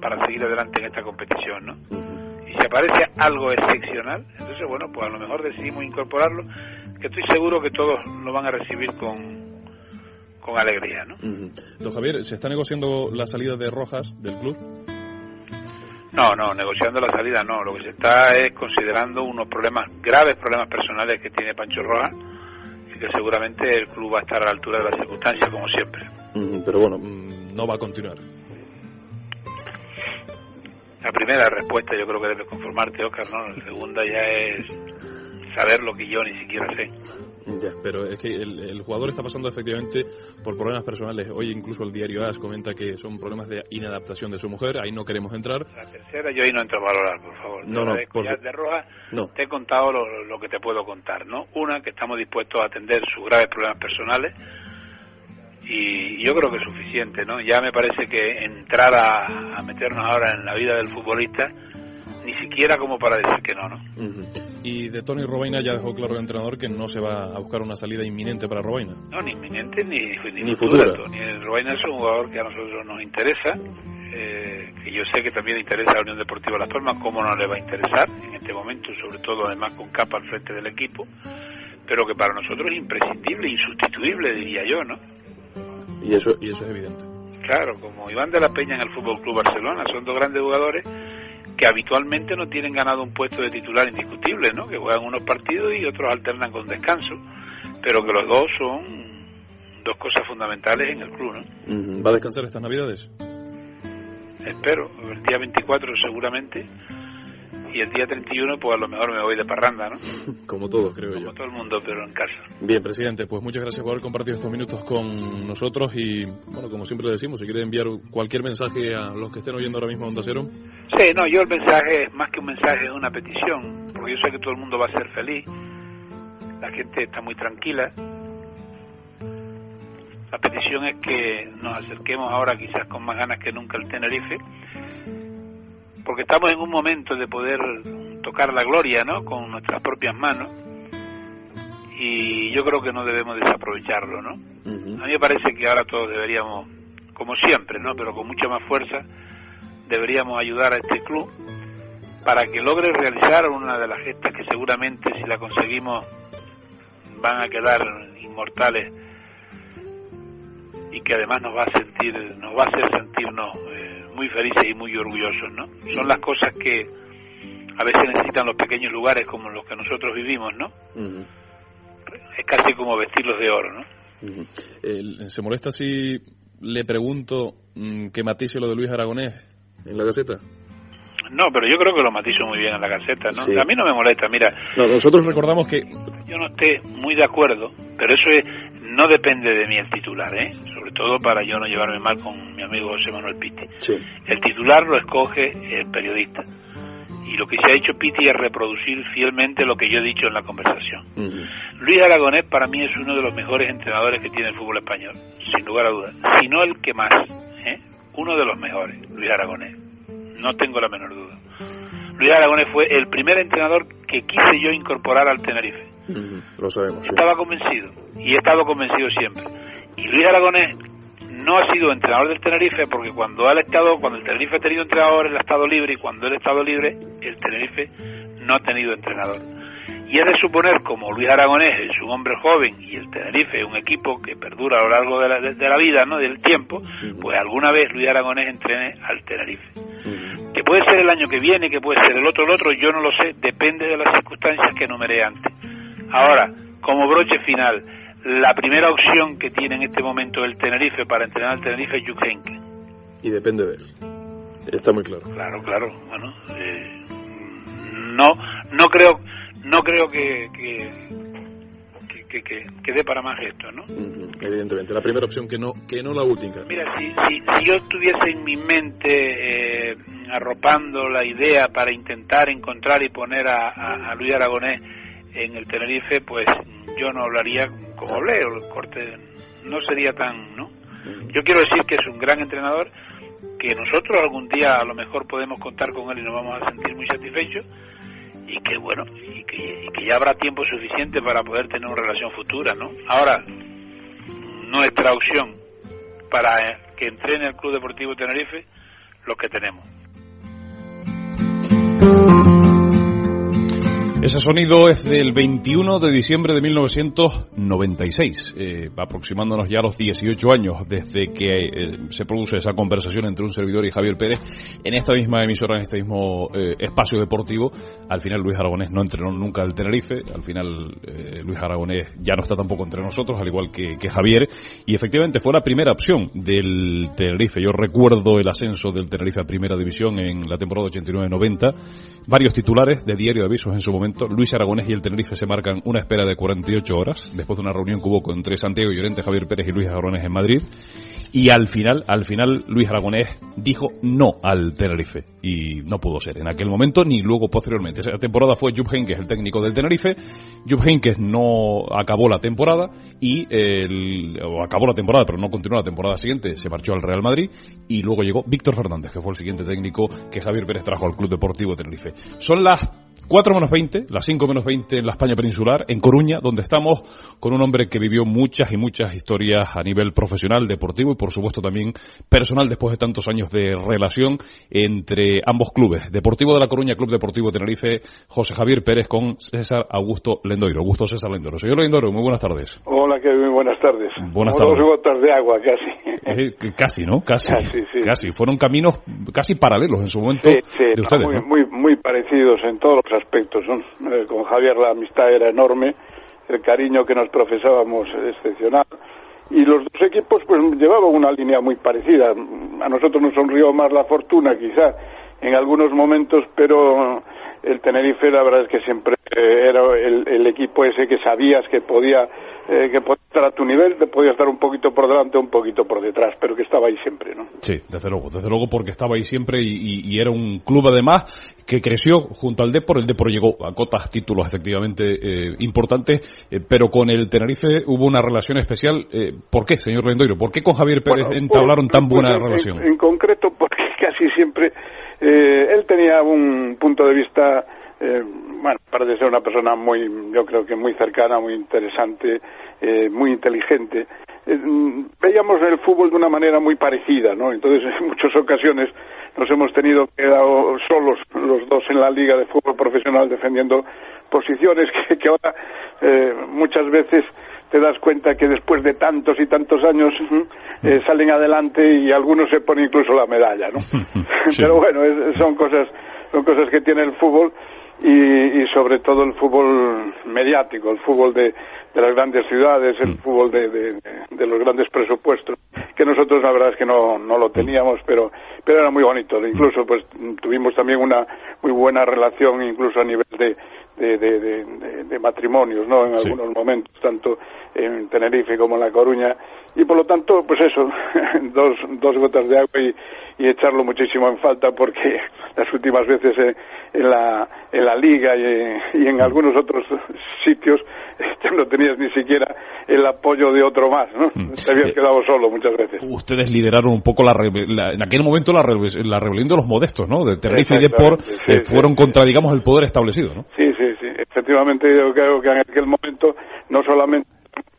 para seguir adelante en esta competición, ¿no? Y si aparece algo excepcional, entonces, bueno, pues a lo mejor decidimos incorporarlo, que estoy seguro que todos lo van a recibir con, con alegría, ¿no? Don Javier, ¿se está negociando la salida de Rojas del club? No, no, negociando la salida no. Lo que se está es considerando unos problemas, graves problemas personales que tiene Pancho Rojas que seguramente el club va a estar a la altura de las circunstancias, como siempre. pero bueno, mm, no va a continuar. La primera respuesta yo creo que debe conformarte, Oscar, ¿no? La segunda ya es saber lo que yo ni siquiera sé. Ya, pero es que el, jugador está pasando efectivamente por problemas personales. Hoy incluso el diario AS comenta que son problemas de inadaptación de su mujer, ahí no queremos entrar. La tercera yo ahí no entro a valorar, por favor. No, no, por de Roja no. te he contado lo, que te puedo contar, ¿no? Una, que estamos dispuestos a atender sus graves problemas personales y yo creo que es suficiente, ¿no? Ya me parece que entrar a meternos ahora en la vida del futbolista ni siquiera como para decir que no, ¿no? Y de Tony Robaina ya dejó claro el entrenador que no se va a buscar una salida inminente para Robaina. No, ni inminente ni, ni, futura. Tony Robaina es un jugador que a nosotros nos interesa, eh, que yo sé que también interesa a la Unión Deportiva Las Palmas, cómo no le va a interesar en este momento, sobre todo además con capa al frente del equipo, pero que para nosotros es imprescindible, insustituible, diría yo, ¿no? Y eso, y eso es evidente. Claro, como Iván de la Peña en el Fútbol Club Barcelona, son dos grandes jugadores que habitualmente no tienen ganado un puesto de titular indiscutible, ¿no? Que juegan unos partidos y otros alternan con descanso, pero que los dos son dos cosas fundamentales en el club, ¿no? ¿Va a descansar estas Navidades? Espero, el día 24 seguramente y el día 31 pues a lo mejor me voy de parranda, ¿no? Como todos, creo yo. Como todo el mundo, pero en casa. Bien, presidente, pues muchas gracias por haber compartido estos minutos con nosotros y, bueno, como siempre le decimos, si quiere enviar cualquier mensaje a los que estén oyendo ahora mismo a Onda Cero. Sí, no, yo el mensaje, es más que un mensaje, es una petición, porque yo sé que todo el mundo va a ser feliz, la gente está muy tranquila. La petición es que nos acerquemos ahora quizás con más ganas que nunca al Tenerife porque estamos en un momento de poder tocar la gloria, ¿no? Con nuestras propias manos y yo creo que no debemos desaprovecharlo, ¿no? A mí me parece que ahora todos deberíamos, como siempre, ¿no? Pero con mucha más fuerza, deberíamos ayudar a este club para que logre realizar una de las gestas que seguramente si la conseguimos van a quedar inmortales y que además nos va a sentir, nos va a hacer sentirnos eh, muy felices y muy orgullosos, ¿no? Son las cosas que a veces necesitan los pequeños lugares como los que nosotros vivimos, ¿no? Es casi como vestirlos de oro, ¿no? ¿Se molesta si le pregunto mm, que matice lo de Luis Aragonés en la Gaceta? No, pero yo creo que lo matizo muy bien en la Gaceta, ¿no? A mí no me molesta, mira. nosotros recordamos que... Yo no esté muy de acuerdo, pero eso es, no depende de mí el titular, ¿eh? Sobre todo para yo no llevarme mal con mi amigo José Manuel Pitti. El titular lo escoge el periodista. Y lo que se ha hecho Pitti es reproducir fielmente lo que yo he dicho en la conversación. Luis Aragonés para mí es uno de los mejores entrenadores que tiene el fútbol español, sin lugar a dudas. Si no el que más, ¿eh? Uno de los mejores, Luis Aragonés. No tengo la menor duda. Luis Aragonés fue el primer entrenador que quise yo incorporar al Tenerife lo sabemos. Estaba convencido y he estado convencido siempre. Y Luis Aragonés no ha sido entrenador del Tenerife porque cuando él estado, cuando el Tenerife ha tenido entrenador, él ha estado libre y cuando él ha estado libre, el Tenerife no ha tenido entrenador. Y es de suponer, como Luis Aragonés es un hombre joven y el Tenerife es un equipo que perdura a lo largo de la, de, la vida, ¿no? del tiempo, pues alguna vez Luis Aragonés entrene al Tenerife. Que puede ser el año que viene, que puede ser el otro, el otro, yo no lo sé, depende de las circunstancias que enumeré antes. Ahora, como broche final, la primera opción que tiene en este momento el Tenerife para entrenar al Tenerife es Jupp Y depende de él. Está muy claro. Claro, claro. Bueno, eh, no, no creo no creo que, que, que, dé para más esto, ¿no? Evidentemente, la primera opción que no que no la última. Mira, si, si, si yo estuviese en mi mente eh, arropando la idea para intentar encontrar y poner a, a, Luis Aragonés en el Tenerife, pues yo no hablaría como hablé, el corte no sería tan, ¿no? Yo quiero decir que es un gran entrenador, que nosotros algún día a lo mejor podemos contar con él y nos vamos a sentir muy satisfechos, y que bueno y que, ya habrá tiempo suficiente para poder tener una relación futura no ahora nuestra opción para que entrene el Club Deportivo Tenerife lo que tenemos Ese sonido es del 21 de diciembre de 1996, eh, aproximándonos ya a los 18 años desde que eh, se produce esa conversación entre un servidor y Javier Pérez en esta misma emisora, en este mismo eh, espacio deportivo. Al final Luis Aragonés no entrenó nunca el Tenerife, al final Luis Aragonés ya no está tampoco entre nosotros, al igual que Javier, y efectivamente fue la primera opción del Tenerife. Yo recuerdo el ascenso del Tenerife a Primera División en la temporada 89-90, varios titulares de diario de avisos en su momento Luis Aragonés y el Tenerife se marcan una espera de 48 horas, después de una reunión que hubo entre Santiago Llorente, Javier Pérez y Luis Aragonés en Madrid. Y al final, al final, Luis Aragonés dijo no al Tenerife. Y no pudo ser en aquel momento ni luego posteriormente. Esa temporada fue Jupp Heynckes el técnico del Tenerife. Jupp Heynckes no acabó la temporada y o acabó la temporada, pero no continuó la temporada siguiente. Se marchó al Real Madrid y luego llegó Víctor Fernández, que fue el siguiente técnico que Javier Pérez trajo al Club Deportivo Tenerife. Son las 4 menos 20, las 5 menos 20 en la España peninsular, en Coruña, donde estamos con un hombre que vivió muchas y muchas historias a nivel profesional, deportivo y por supuesto también personal después de tantos años de relación entre ambos clubes. Deportivo de la Coruña, Club Deportivo Tenerife, José Javier Pérez con César Augusto Lendoiro. Augusto César Lendoiro. Señor Lendoiro, muy buenas tardes. Hola, que muy buenas tardes. Buenas tardes. Dos gotas de agua, casi. Eh, casi, ¿no? Casi. Casi, Fueron caminos casi paralelos en su momento de ustedes. Muy, muy, muy parecidos en todos los aspectos. Eh, con Javier la amistad era enorme, el cariño que nos profesábamos excepcional y los dos equipos pues llevaban una línea muy parecida. A nosotros nos sonrió más la fortuna quizá en algunos momentos, pero el Tenerife la verdad es que siempre era el, equipo ese que sabías que podía eh, que podía estar a tu nivel, te podía estar un poquito por delante, un poquito por detrás, pero que estaba ahí siempre, ¿no? Sí, desde luego, desde luego porque estaba ahí siempre y, era un club además que creció junto al Depor, el Depor llegó a cotas títulos efectivamente eh, importantes, eh, pero con el Tenerife hubo una relación especial. ¿Por qué, señor Lendoiro? ¿Por qué con Javier Pérez entablaron tan buena pues, relación? en concreto porque casi siempre eh, él tenía un punto de vista, eh, bueno, parece ser una persona muy, yo creo que muy cercana, muy interesante, eh, muy inteligente. veíamos el fútbol de una manera muy parecida, ¿no? Entonces, en muchas ocasiones nos hemos tenido quedado solos los dos en la liga de fútbol profesional defendiendo posiciones que, que ahora muchas veces te das cuenta que después de tantos y tantos años eh, salen adelante y algunos se ponen incluso la medalla, ¿no? Pero bueno, son cosas son cosas que tiene el fútbol y, sobre todo el fútbol mediático, el fútbol de, las grandes ciudades, el mm. fútbol de, de, los grandes presupuestos, que nosotros la verdad es que no, no lo teníamos, pero, pero era muy bonito. Incluso pues tuvimos también una muy buena relación, incluso a nivel de, de, matrimonios, ¿no? En algunos momentos, tanto en Tenerife como en La Coruña, y por lo tanto, pues eso, dos, dos gotas de agua y, y echarlo muchísimo en falta porque las últimas veces en, la, en la liga y, en algunos otros sitios no tenías ni siquiera el apoyo de otro más, ¿no? Mm. Te habías quedado solo muchas veces. Ustedes lideraron un poco la, en aquel momento la, rebelión de los modestos, ¿no? De Tenerife y Depor eh, fueron contra, digamos, el poder establecido, ¿no? Sí, sí, sí efectivamente yo creo que en aquel momento no solamente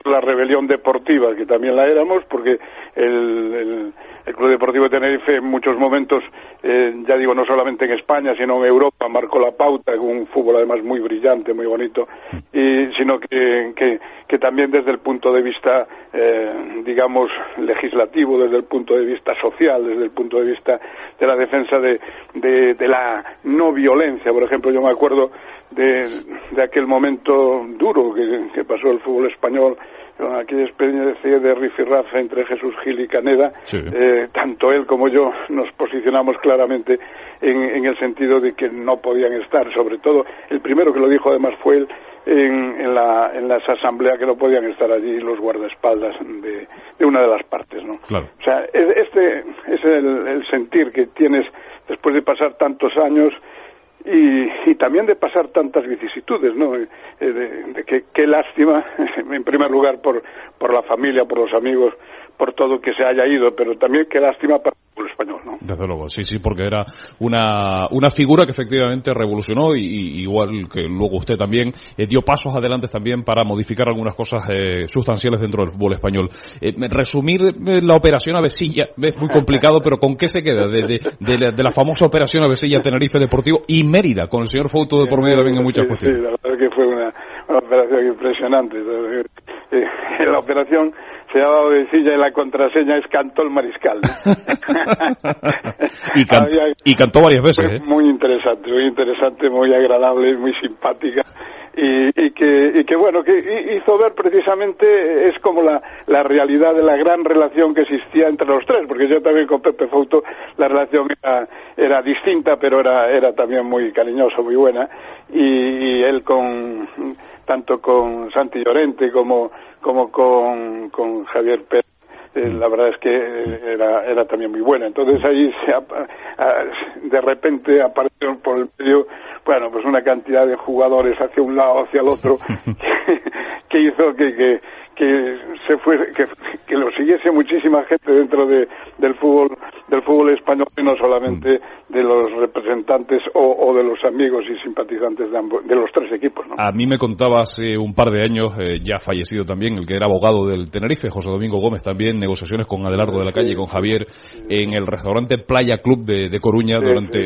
la rebelión deportiva, que también la éramos, porque el, el, Club Deportivo de Tenerife en muchos momentos, eh, ya digo, no solamente en España, sino en Europa, marcó la pauta con un fútbol además muy brillante, muy bonito, y, sino que, que, también desde el punto de vista, eh, digamos, legislativo, desde el punto de vista social, desde el punto de vista de la defensa de, de la no violencia. Por ejemplo, yo me acuerdo de, de aquel momento duro que, que pasó el fútbol español con aquella experiencia de rifirrafe entre Jesús Gil y Caneda, eh, tanto él como yo nos posicionamos claramente en, en, el sentido de que no podían estar, sobre todo el primero que lo dijo además fue él en, en, la, en las asambleas que no podían estar allí los guardaespaldas de, de una de las partes, ¿no? O sea, este es el, el sentir que tienes después de pasar tantos años y, también de pasar tantas vicisitudes, ¿no? Eh, de, que qué lástima, en primer lugar por, por la familia, por los amigos, por todo que se haya ido, pero también qué lástima para español, ¿no? Desde luego, sí, sí, porque era una, una figura que efectivamente revolucionó y, igual que luego usted también eh, dio pasos adelante también para modificar algunas cosas eh, sustanciales dentro del fútbol español. Eh, resumir la operación Avesilla es muy complicado, pero ¿con qué se queda? De, de, la, famosa operación Avesilla Tenerife Deportivo y Mérida, con el señor Fouto de por medio también en muchas cuestiones. Sí, la verdad que fue una, operación impresionante. la operación se ha dado de silla y la contraseña es cantó el mariscal. y, cantó varias veces. ¿eh? Muy interesante, muy interesante, muy agradable, muy simpática. Y, y, que, y que bueno, que hizo ver precisamente, es como la, la realidad de la gran relación que existía entre los tres, porque yo también con Pepe Fouto la relación era, era distinta, pero era, era también muy cariñoso, muy buena, y, y él con, tanto con Santi Llorente como como con, con Javier Pérez. Eh, la verdad es que era, era también muy buena. Entonces ahí se, de repente apareció por el medio, bueno, pues una cantidad de jugadores hacia un lado, hacia el otro, que, hizo que, que, que se fue, que, que lo siguiese muchísima gente dentro de, del fútbol del fútbol español y no solamente de los representantes o, de los amigos y simpatizantes de, de los tres equipos. ¿no? A mí me contaba hace un par de años, eh, ya fallecido también, el que era abogado del Tenerife, José Domingo Gómez, también negociaciones con Adelardo de la Calle y con Javier en el restaurante Playa Club de, Coruña durante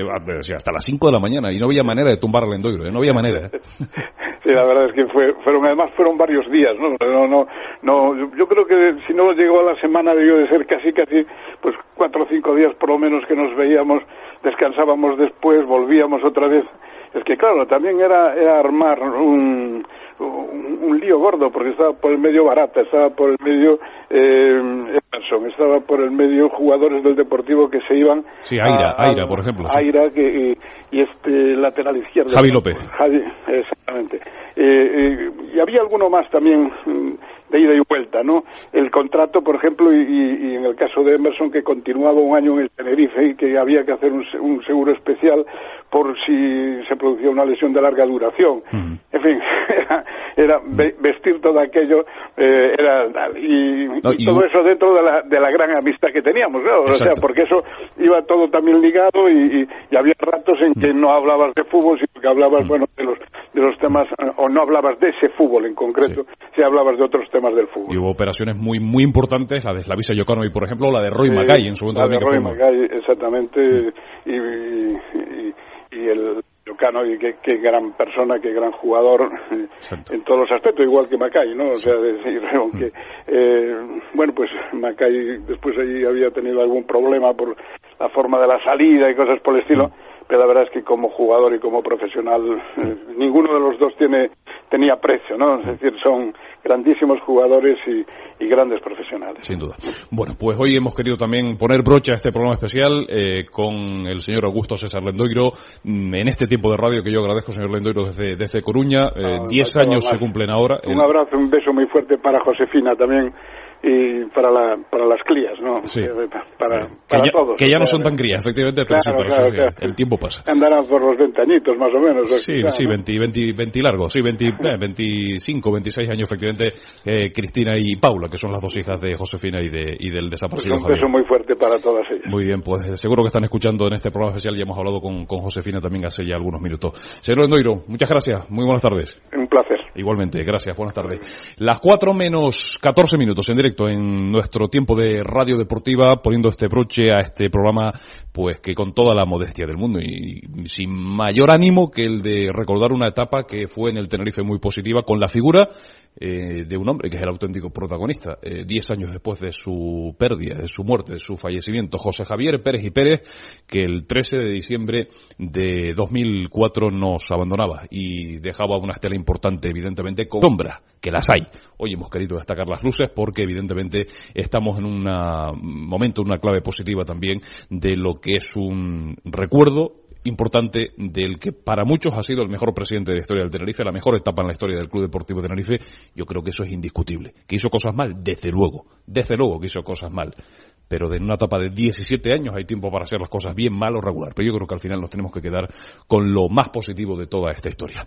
hasta las 5 de la mañana y no había manera de tumbar al Endoiro, ¿eh? no había manera. ¿eh? Sí, la verdad es que fue, fueron, además fueron varios días, ¿no? No, no, no, yo creo que si no llegó a la semana debió de ser casi, casi, pues cuatro o cinco días por lo menos que nos veíamos, descansábamos después, volvíamos otra vez. Es que claro, también era, era armar un, un, lío gordo porque estaba por el medio Barata, estaba por el medio eh, Emerson, estaba por el medio jugadores del Deportivo que se iban. Sí, Aira, Aira por ejemplo. Aira que, y, este lateral izquierdo. Javi López. Javi, exactamente. Eh, eh, y había alguno más también mm, de ida y vuelta, ¿no? El contrato, por ejemplo, y, y, en el caso de Emerson, que continuaba un año en el Tenerife y que había que hacer un, un seguro especial por si se producía una lesión de larga duración. En fin, era, vestir todo aquello, eh, era y, todo eso dentro de la, de la gran amistad que teníamos, ¿no? O sea, porque eso iba todo también ligado y, y, había ratos en que no hablabas de fútbol, sino que hablabas, bueno, de los, de los temas, o no hablabas de ese fútbol en concreto, si hablabas de otros temas del fútbol. Y hubo operaciones muy muy importantes, la de Slavisa Yokanovi, por ejemplo, la de Roy Mackay en su momento. La de Roy Mackay, exactamente, y y el Lucano y qué, gran persona, qué gran jugador en todos los aspectos, igual que Macay, ¿no? O sea, decir, aunque, eh, bueno, pues Macay después allí había tenido algún problema por la forma de la salida y cosas por el estilo, pero la verdad es que como jugador y como profesional eh, ninguno de los dos tiene tenía precio, ¿no? Es decir, son grandísimos jugadores y, grandes profesionales. Sin duda. Bueno, pues hoy hemos querido también poner brocha a este programa especial eh, con el señor Augusto César Lendoiro mm, en este tiempo de radio que yo agradezco, señor Lendoiro, desde, desde Coruña. Eh, ah, diez años se cumplen ahora. Un abrazo, un beso muy fuerte para Josefina también y para, la, para las crías, ¿no? Sí. Eh, Para, que para ya, todos. que ya no son tan crías, efectivamente, pero Claro, sí, claro, claro. el tiempo pasa. Andarán por los 20 añitos, más o menos. Sí, quizá, sí, ¿no? 20, 20, 20 largo, sí, 20, eh, 25, 26 años, efectivamente, eh, Cristina y Paula, que son las dos hijas de Josefina y, de, y del Pues desaparecido un Javier. peso muy fuerte para todas ellas. Muy bien, pues eh, seguro que están escuchando en este programa especial, ya hemos hablado con, con Josefina también hace ya algunos minutos. Señor Endoiro, muchas gracias, muy buenas tardes. Un placer. Igualmente, gracias, buenas tardes. Las 4 menos 14 minutos en directo en nuestro tiempo de radio deportiva, poniendo este broche a este programa, pues que con toda la modestia del mundo y sin mayor ánimo que el de recordar una etapa que fue en el Tenerife muy positiva con la figura eh, de un hombre que es el auténtico protagonista, eh, diez años después de su pérdida, de su muerte, de su fallecimiento, José Javier Pérez y Pérez, que el 13 de diciembre de 2004 nos abandonaba y dejaba una estela importante, evidentemente, con sombra, que las hay. Hoy hemos querido destacar las luces porque, evidentemente, estamos en un momento, una clave positiva también de lo que es un recuerdo importante del que para muchos ha sido el mejor presidente de la historia del Tenerife, la mejor etapa en la historia del Club Deportivo Tenerife, yo creo que eso es indiscutible. ¿Que hizo cosas mal? Desde luego, desde luego que hizo cosas mal. Pero de una etapa de 17 años hay tiempo para hacer las cosas bien, mal o regular. Pero yo creo que al final nos tenemos que quedar con lo más positivo de toda esta historia.